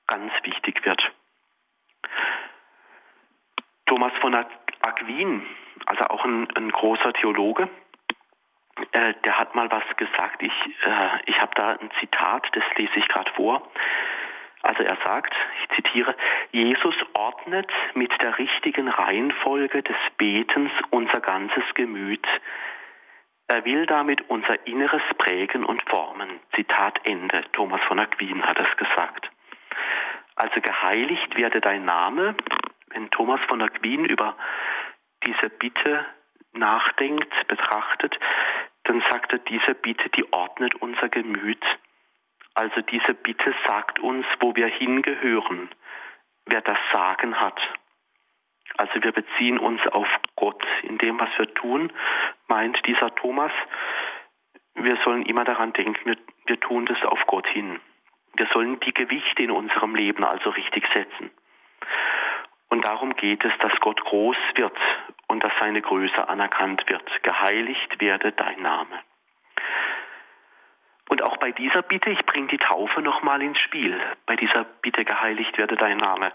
ganz wichtig wird. Thomas von Aquin, also auch ein, ein großer Theologe, äh, der hat mal was gesagt. Ich, äh, ich habe da ein Zitat, das lese ich gerade vor. Also er sagt, ich zitiere, Jesus ordnet mit der richtigen Reihenfolge des Betens unser ganzes Gemüt. Er will damit unser Inneres prägen und formen. Zitat Ende. Thomas von Aquin hat es gesagt. Also geheiligt werde dein Name. Wenn Thomas von Aquin über diese Bitte nachdenkt, betrachtet, dann sagt er, diese Bitte, die ordnet unser Gemüt. Also diese Bitte sagt uns, wo wir hingehören, wer das Sagen hat. Also wir beziehen uns auf Gott. In dem, was wir tun, meint dieser Thomas, wir sollen immer daran denken, wir, wir tun das auf Gott hin. Wir sollen die Gewichte in unserem Leben also richtig setzen. Und darum geht es, dass Gott groß wird und dass seine Größe anerkannt wird. Geheiligt werde dein Name. Und auch bei dieser Bitte, ich bringe die Taufe nochmal ins Spiel, bei dieser Bitte geheiligt werde dein Name.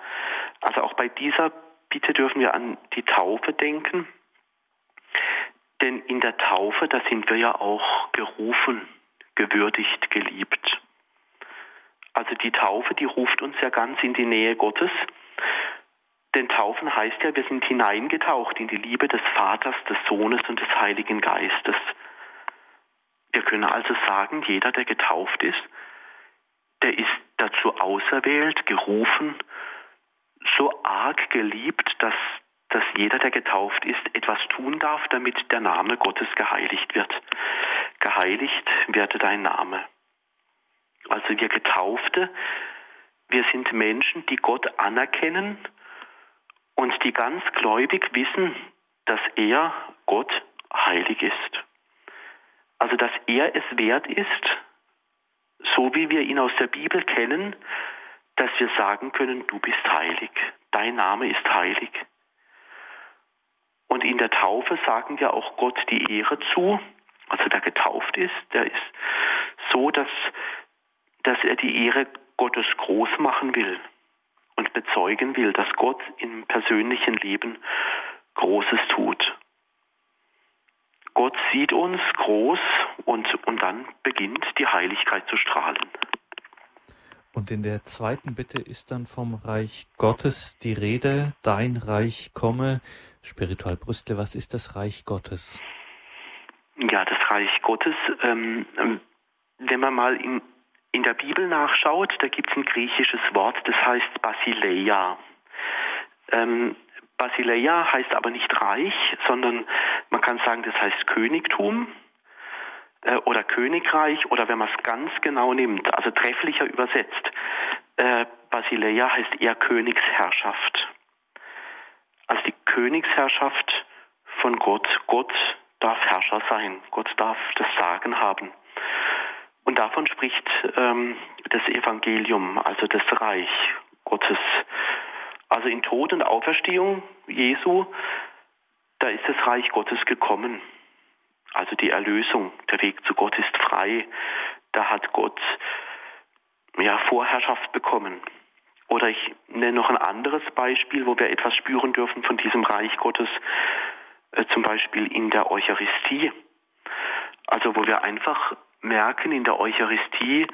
Also auch bei dieser Bitte dürfen wir an die Taufe denken, denn in der Taufe, da sind wir ja auch gerufen, gewürdigt, geliebt. Also die Taufe, die ruft uns ja ganz in die Nähe Gottes. Denn Taufen heißt ja, wir sind hineingetaucht in die Liebe des Vaters, des Sohnes und des Heiligen Geistes. Wir können also sagen, jeder, der getauft ist, der ist dazu auserwählt, gerufen, so arg geliebt, dass, dass jeder, der getauft ist, etwas tun darf, damit der Name Gottes geheiligt wird. Geheiligt werde dein Name. Also wir Getaufte, wir sind Menschen, die Gott anerkennen und die ganz gläubig wissen, dass er, Gott, heilig ist. Also dass er es wert ist, so wie wir ihn aus der Bibel kennen, dass wir sagen können, du bist heilig, dein Name ist heilig. Und in der Taufe sagen wir auch Gott die Ehre zu, also wer getauft ist, der ist so, dass, dass er die Ehre Gottes groß machen will und bezeugen will, dass Gott im persönlichen Leben Großes tut. Gott sieht uns groß und, und dann beginnt die Heiligkeit zu strahlen. Und in der zweiten Bitte ist dann vom Reich Gottes die Rede, dein Reich komme. Spiritual Brüstle, was ist das Reich Gottes? Ja, das Reich Gottes, ähm, ähm wenn man mal in, in der Bibel nachschaut, da gibt es ein griechisches Wort, das heißt Basileia. Ähm, Basileia heißt aber nicht Reich, sondern man kann sagen, das heißt Königtum äh, oder Königreich oder wenn man es ganz genau nimmt, also trefflicher übersetzt, äh, Basileia heißt eher Königsherrschaft. Also die Königsherrschaft von Gott. Gott darf Herrscher sein. Gott darf das Sagen haben. Und davon spricht ähm, das Evangelium, also das Reich Gottes. Also in Tod und Auferstehung Jesu, da ist das Reich Gottes gekommen. Also die Erlösung, der Weg zu Gott ist frei. Da hat Gott ja, Vorherrschaft bekommen. Oder ich nenne noch ein anderes Beispiel, wo wir etwas spüren dürfen von diesem Reich Gottes, äh, zum Beispiel in der Eucharistie. Also wo wir einfach merken in der Eucharistie,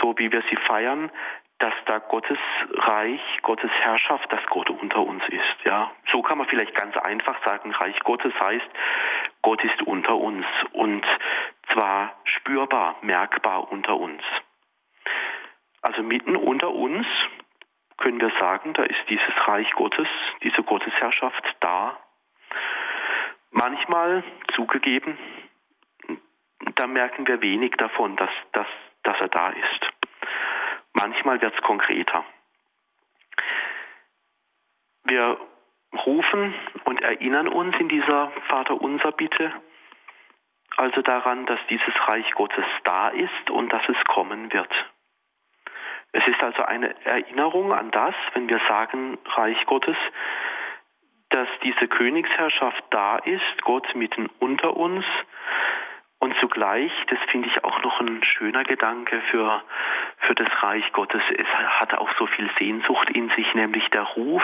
so wie wir sie feiern, dass da Gottes Reich, Gottes Herrschaft, dass Gott unter uns ist. Ja, so kann man vielleicht ganz einfach sagen, Reich Gottes heißt, Gott ist unter uns und zwar spürbar, merkbar unter uns. Also mitten unter uns können wir sagen, da ist dieses Reich Gottes, diese Gottesherrschaft da. Manchmal zugegeben, da merken wir wenig davon, dass, dass, dass er da ist. Manchmal wird es konkreter. Wir rufen und erinnern uns in dieser Vaterunser Bitte also daran, dass dieses Reich Gottes da ist und dass es kommen wird. Es ist also eine Erinnerung an das, wenn wir sagen Reich Gottes, dass diese Königsherrschaft da ist, Gott mitten unter uns, und zugleich, das finde ich auch noch ein schöner Gedanke für, für das Reich Gottes, es hat auch so viel Sehnsucht in sich, nämlich der Ruf,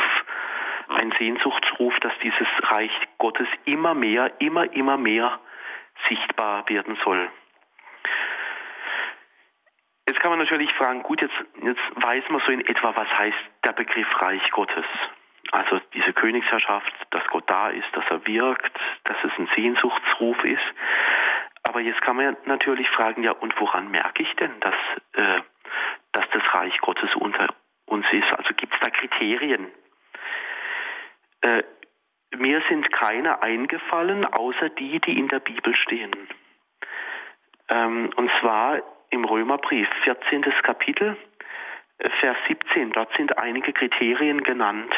ein Sehnsuchtsruf, dass dieses Reich Gottes immer mehr, immer, immer mehr sichtbar werden soll. Jetzt kann man natürlich fragen, gut, jetzt, jetzt weiß man so in etwa, was heißt der Begriff Reich Gottes. Also diese Königsherrschaft, dass Gott da ist, dass er wirkt, dass es ein Sehnsuchtsruf ist. Aber jetzt kann man natürlich fragen, ja, und woran merke ich denn, dass, äh, dass das Reich Gottes unter uns ist? Also gibt es da Kriterien? Äh, mir sind keine eingefallen, außer die, die in der Bibel stehen. Ähm, und zwar im Römerbrief, 14. Kapitel, äh, Vers 17. Dort sind einige Kriterien genannt.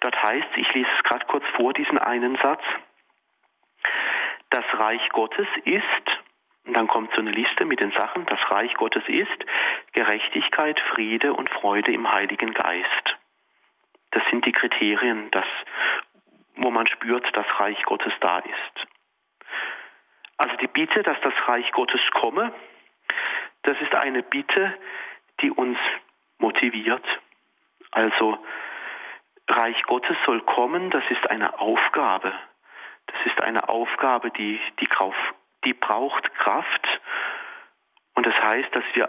Dort heißt, ich lese es gerade kurz vor, diesen einen Satz. Das Reich Gottes ist, und dann kommt so eine Liste mit den Sachen, das Reich Gottes ist Gerechtigkeit, Friede und Freude im Heiligen Geist. Das sind die Kriterien, das, wo man spürt, dass Reich Gottes da ist. Also die Bitte, dass das Reich Gottes komme, das ist eine Bitte, die uns motiviert. Also Reich Gottes soll kommen, das ist eine Aufgabe. Das ist eine Aufgabe, die, die, die braucht Kraft. Und das heißt, dass wir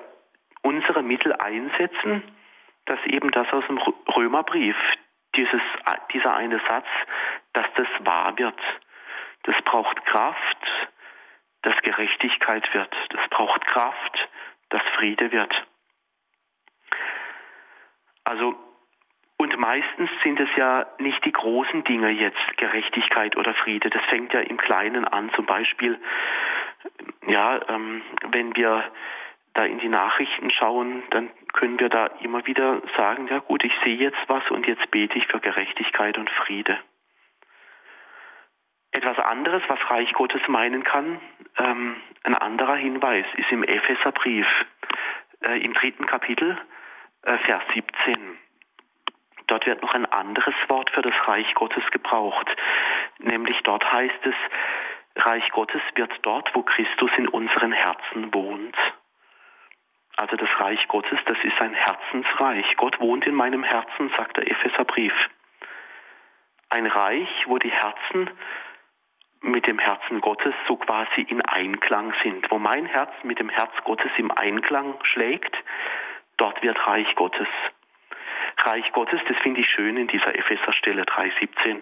unsere Mittel einsetzen, dass eben das aus dem Römerbrief, dieses, dieser eine Satz, dass das wahr wird. Das braucht Kraft, dass Gerechtigkeit wird. Das braucht Kraft, dass Friede wird. Also und meistens sind es ja nicht die großen Dinge jetzt, Gerechtigkeit oder Friede. Das fängt ja im Kleinen an. Zum Beispiel, ja, ähm, wenn wir da in die Nachrichten schauen, dann können wir da immer wieder sagen, ja gut, ich sehe jetzt was und jetzt bete ich für Gerechtigkeit und Friede. Etwas anderes, was Reich Gottes meinen kann, ähm, ein anderer Hinweis ist im Epheserbrief, äh, im dritten Kapitel, äh, Vers 17. Dort wird noch ein anderes Wort für das Reich Gottes gebraucht, nämlich dort heißt es, Reich Gottes wird dort, wo Christus in unseren Herzen wohnt. Also das Reich Gottes, das ist ein Herzensreich. Gott wohnt in meinem Herzen, sagt der Epheserbrief. Ein Reich, wo die Herzen mit dem Herzen Gottes so quasi in Einklang sind. Wo mein Herz mit dem Herz Gottes im Einklang schlägt, dort wird Reich Gottes. Reich Gottes, das finde ich schön in dieser Epheserstelle 3.17.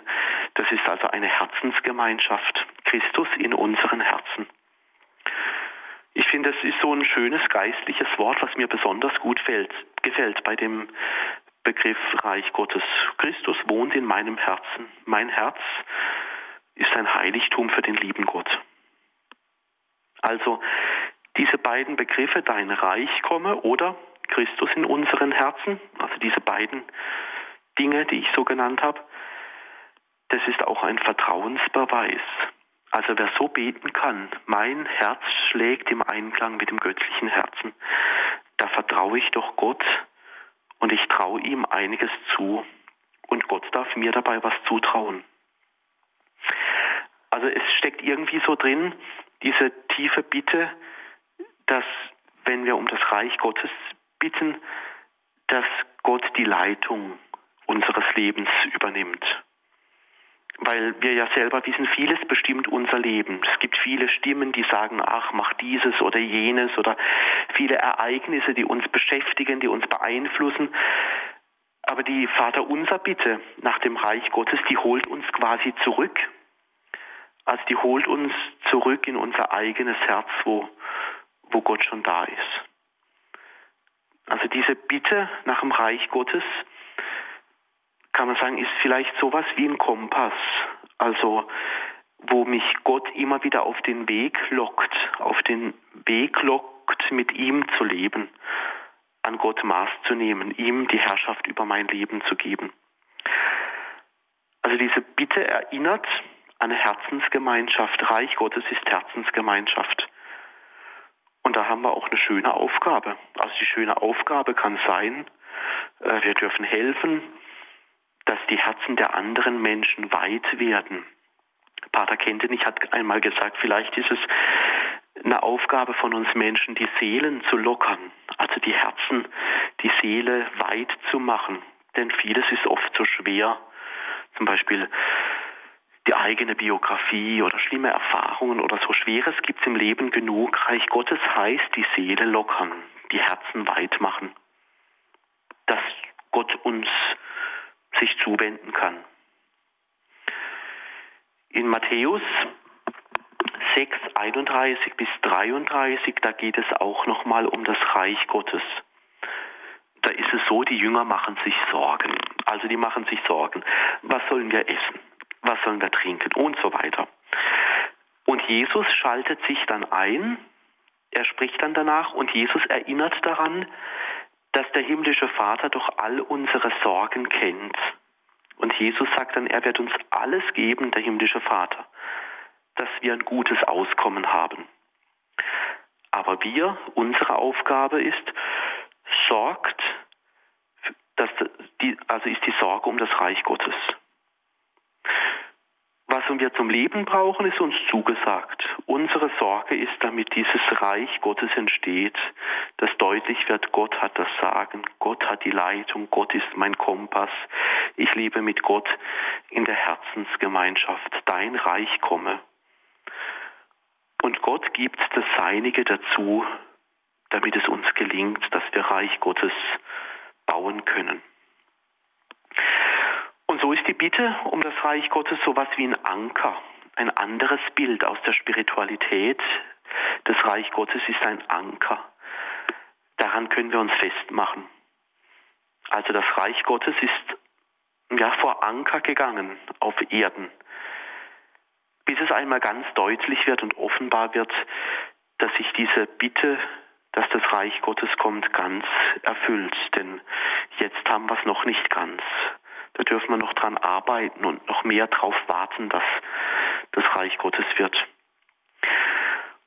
Das ist also eine Herzensgemeinschaft. Christus in unseren Herzen. Ich finde, das ist so ein schönes geistliches Wort, was mir besonders gut fällt, gefällt bei dem Begriff Reich Gottes. Christus wohnt in meinem Herzen. Mein Herz ist ein Heiligtum für den lieben Gott. Also diese beiden Begriffe, dein Reich komme oder Christus in unseren Herzen, also diese beiden Dinge, die ich so genannt habe, das ist auch ein Vertrauensbeweis. Also wer so beten kann, mein Herz schlägt im Einklang mit dem göttlichen Herzen, da vertraue ich doch Gott und ich traue ihm einiges zu und Gott darf mir dabei was zutrauen. Also es steckt irgendwie so drin, diese tiefe Bitte, dass wenn wir um das Reich Gottes bitten, dass Gott die Leitung unseres Lebens übernimmt. Weil wir ja selber wissen, vieles bestimmt unser Leben. Es gibt viele Stimmen, die sagen, ach, mach dieses oder jenes oder viele Ereignisse, die uns beschäftigen, die uns beeinflussen. Aber die Vater unser Bitte nach dem Reich Gottes, die holt uns quasi zurück. Also die holt uns zurück in unser eigenes Herz, wo, wo Gott schon da ist. Also diese Bitte nach dem Reich Gottes, kann man sagen, ist vielleicht sowas wie ein Kompass. Also wo mich Gott immer wieder auf den Weg lockt, auf den Weg lockt, mit ihm zu leben, an Gott Maß zu nehmen, ihm die Herrschaft über mein Leben zu geben. Also diese Bitte erinnert an Herzensgemeinschaft. Reich Gottes ist Herzensgemeinschaft. Und da haben wir auch eine schöne Aufgabe. Also die schöne Aufgabe kann sein, äh, wir dürfen helfen, dass die Herzen der anderen Menschen weit werden. Pater Kentenich hat einmal gesagt, vielleicht ist es eine Aufgabe von uns Menschen, die Seelen zu lockern, also die Herzen, die Seele weit zu machen. Denn vieles ist oft so schwer. Zum Beispiel die eigene Biografie oder schlimme Erfahrungen oder so Schweres gibt es im Leben genug. Reich Gottes heißt die Seele lockern, die Herzen weit machen. Dass Gott uns sich zuwenden kann. In Matthäus 6, 31 bis 33, da geht es auch nochmal um das Reich Gottes. Da ist es so, die Jünger machen sich Sorgen. Also die machen sich Sorgen. Was sollen wir essen? Was sollen wir trinken? Und so weiter. Und Jesus schaltet sich dann ein. Er spricht dann danach und Jesus erinnert daran, dass der himmlische Vater doch all unsere Sorgen kennt. Und Jesus sagt dann, er wird uns alles geben, der himmlische Vater, dass wir ein gutes Auskommen haben. Aber wir, unsere Aufgabe ist, sorgt, dass die, also ist die Sorge um das Reich Gottes. Was wir zum Leben brauchen, ist uns zugesagt. Unsere Sorge ist, damit dieses Reich Gottes entsteht, dass deutlich wird, Gott hat das Sagen, Gott hat die Leitung, Gott ist mein Kompass. Ich lebe mit Gott in der Herzensgemeinschaft. Dein Reich komme. Und Gott gibt das Seinige dazu, damit es uns gelingt, dass wir Reich Gottes bauen können. So ist die Bitte um das Reich Gottes sowas wie ein Anker, ein anderes Bild aus der Spiritualität. Das Reich Gottes ist ein Anker. Daran können wir uns festmachen. Also das Reich Gottes ist ja vor Anker gegangen auf Erden, bis es einmal ganz deutlich wird und offenbar wird, dass sich diese Bitte, dass das Reich Gottes kommt, ganz erfüllt. Denn jetzt haben wir es noch nicht ganz. Da dürfen wir noch dran arbeiten und noch mehr darauf warten, dass das Reich Gottes wird.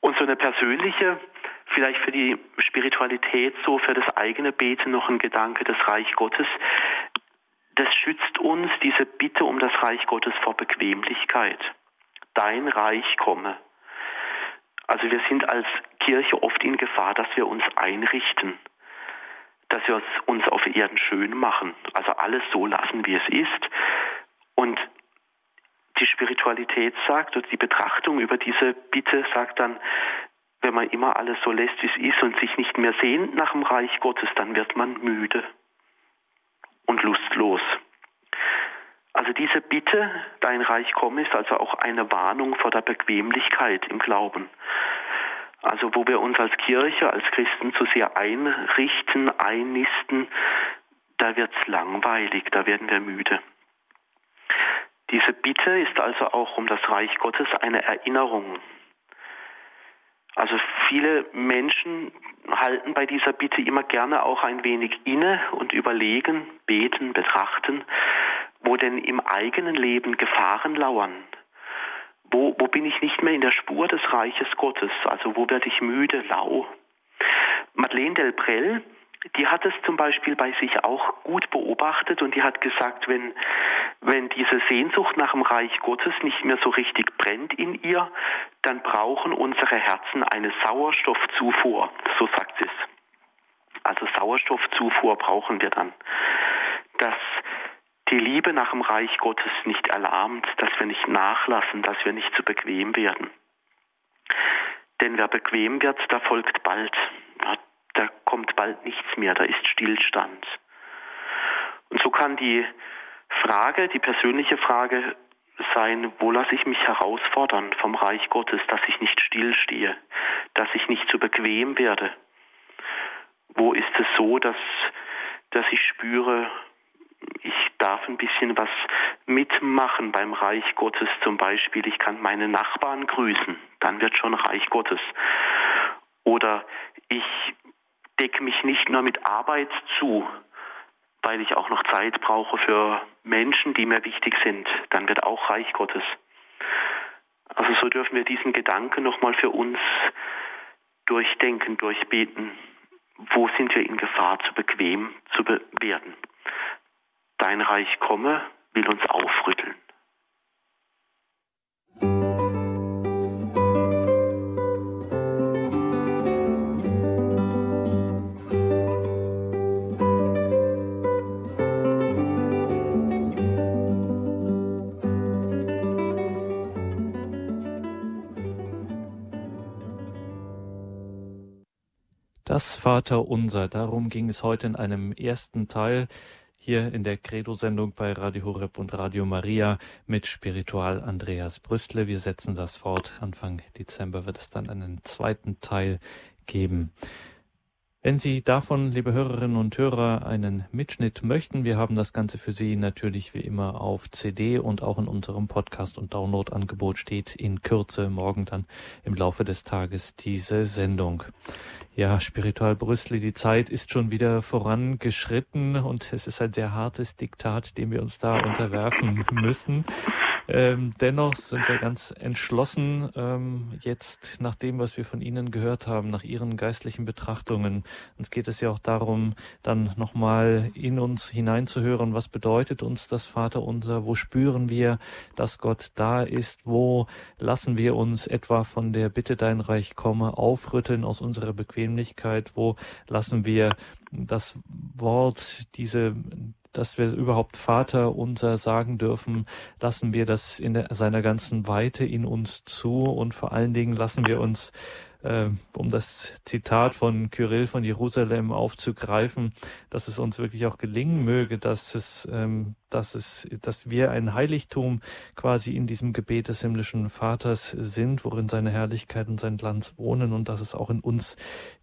Und so eine persönliche, vielleicht für die Spiritualität, so für das eigene Beten noch ein Gedanke des Reich Gottes, das schützt uns, diese Bitte um das Reich Gottes vor Bequemlichkeit. Dein Reich komme. Also wir sind als Kirche oft in Gefahr, dass wir uns einrichten dass wir uns auf Erden schön machen, also alles so lassen, wie es ist. Und die Spiritualität sagt, oder die Betrachtung über diese Bitte sagt dann, wenn man immer alles so lässt, wie es ist und sich nicht mehr sehnt nach dem Reich Gottes, dann wird man müde und lustlos. Also diese Bitte, dein Reich komme, ist also auch eine Warnung vor der Bequemlichkeit im Glauben. Also wo wir uns als Kirche, als Christen zu sehr einrichten, einnisten, da wird es langweilig, da werden wir müde. Diese Bitte ist also auch um das Reich Gottes eine Erinnerung. Also viele Menschen halten bei dieser Bitte immer gerne auch ein wenig inne und überlegen, beten, betrachten, wo denn im eigenen Leben Gefahren lauern, wo, wo bin ich nicht mehr in der Spur des Reiches Gottes? Also wo werde ich müde, lau? Madeleine Delbrel, die hat es zum Beispiel bei sich auch gut beobachtet und die hat gesagt, wenn, wenn diese Sehnsucht nach dem Reich Gottes nicht mehr so richtig brennt in ihr, dann brauchen unsere Herzen eine Sauerstoffzufuhr, so sagt sie es. also Sauerstoffzufuhr brauchen wir dann. Dass die Liebe nach dem Reich Gottes nicht erlahmt, dass wir nicht nachlassen, dass wir nicht zu bequem werden. Denn wer bequem wird, da folgt bald. Da kommt bald nichts mehr, da ist Stillstand. Und so kann die Frage, die persönliche Frage sein, wo lasse ich mich herausfordern vom Reich Gottes, dass ich nicht stillstehe, dass ich nicht zu bequem werde. Wo ist es so, dass, dass ich spüre, ich darf ein bisschen was mitmachen beim Reich Gottes zum Beispiel. Ich kann meine Nachbarn grüßen, dann wird schon Reich Gottes. Oder ich decke mich nicht nur mit Arbeit zu, weil ich auch noch Zeit brauche für Menschen, die mir wichtig sind, dann wird auch Reich Gottes. Also so dürfen wir diesen Gedanken nochmal für uns durchdenken, durchbeten. Wo sind wir in Gefahr, zu bequem zu werden? Dein Reich komme, will uns aufrütteln. Das Vaterunser, darum ging es heute in einem ersten Teil hier in der Credo-Sendung bei Radio Horeb und Radio Maria mit Spiritual Andreas Brüstle. Wir setzen das fort. Anfang Dezember wird es dann einen zweiten Teil geben. Wenn Sie davon, liebe Hörerinnen und Hörer, einen Mitschnitt möchten, wir haben das Ganze für Sie natürlich wie immer auf CD und auch in unserem Podcast- und Download-Angebot steht in Kürze morgen dann im Laufe des Tages diese Sendung. Ja, Spiritual Brüssel, die Zeit ist schon wieder vorangeschritten und es ist ein sehr hartes Diktat, dem wir uns da unterwerfen müssen. Ähm, dennoch sind wir ganz entschlossen, ähm, jetzt nach dem, was wir von Ihnen gehört haben, nach Ihren geistlichen Betrachtungen. Uns geht es ja auch darum, dann nochmal in uns hineinzuhören, was bedeutet uns das Vaterunser? Wo spüren wir, dass Gott da ist? Wo lassen wir uns etwa von der Bitte dein Reich komme aufrütteln aus unserer Bequemlichkeit? Wo lassen wir das Wort, diese dass wir überhaupt Vater unser sagen dürfen, lassen wir das in seiner ganzen Weite in uns zu und vor allen Dingen lassen wir uns um das Zitat von Kyrill von Jerusalem aufzugreifen, dass es uns wirklich auch gelingen möge, dass es, ähm, dass es, dass wir ein Heiligtum quasi in diesem Gebet des himmlischen Vaters sind, worin seine Herrlichkeit und sein Glanz wohnen und dass es auch in uns,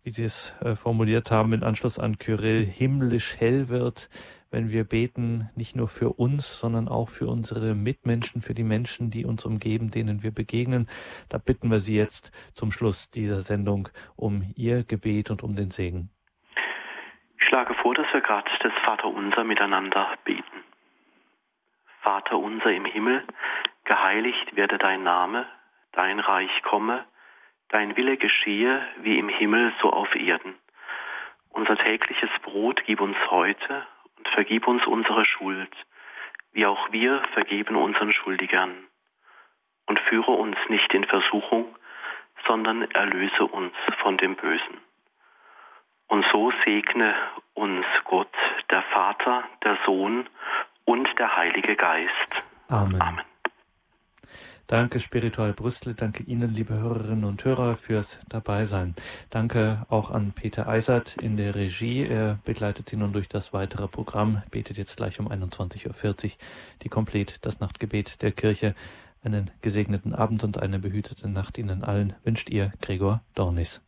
wie Sie es äh, formuliert haben, in Anschluss an Kyrill, himmlisch hell wird, wenn wir beten, nicht nur für uns, sondern auch für unsere Mitmenschen, für die Menschen, die uns umgeben, denen wir begegnen. Da bitten wir Sie jetzt zum Schluss dieser Sendung um Ihr Gebet und um den Segen. Ich schlage vor, dass wir gerade das Vaterunser miteinander beten. Vater unser im Himmel, geheiligt werde dein Name, dein Reich komme, dein Wille geschehe wie im Himmel so auf Erden. Unser tägliches Brot gib uns heute vergib uns unsere Schuld, wie auch wir vergeben unseren Schuldigern. Und führe uns nicht in Versuchung, sondern erlöse uns von dem Bösen. Und so segne uns Gott, der Vater, der Sohn und der Heilige Geist. Amen. Amen. Danke Spiritual Brüssel, danke Ihnen, liebe Hörerinnen und Hörer, fürs Dabeisein. Danke auch an Peter Eisert in der Regie. Er begleitet Sie nun durch das weitere Programm, betet jetzt gleich um 21.40 Uhr die Komplett, das Nachtgebet der Kirche. Einen gesegneten Abend und eine behütete Nacht Ihnen allen wünscht Ihr Gregor Dornis.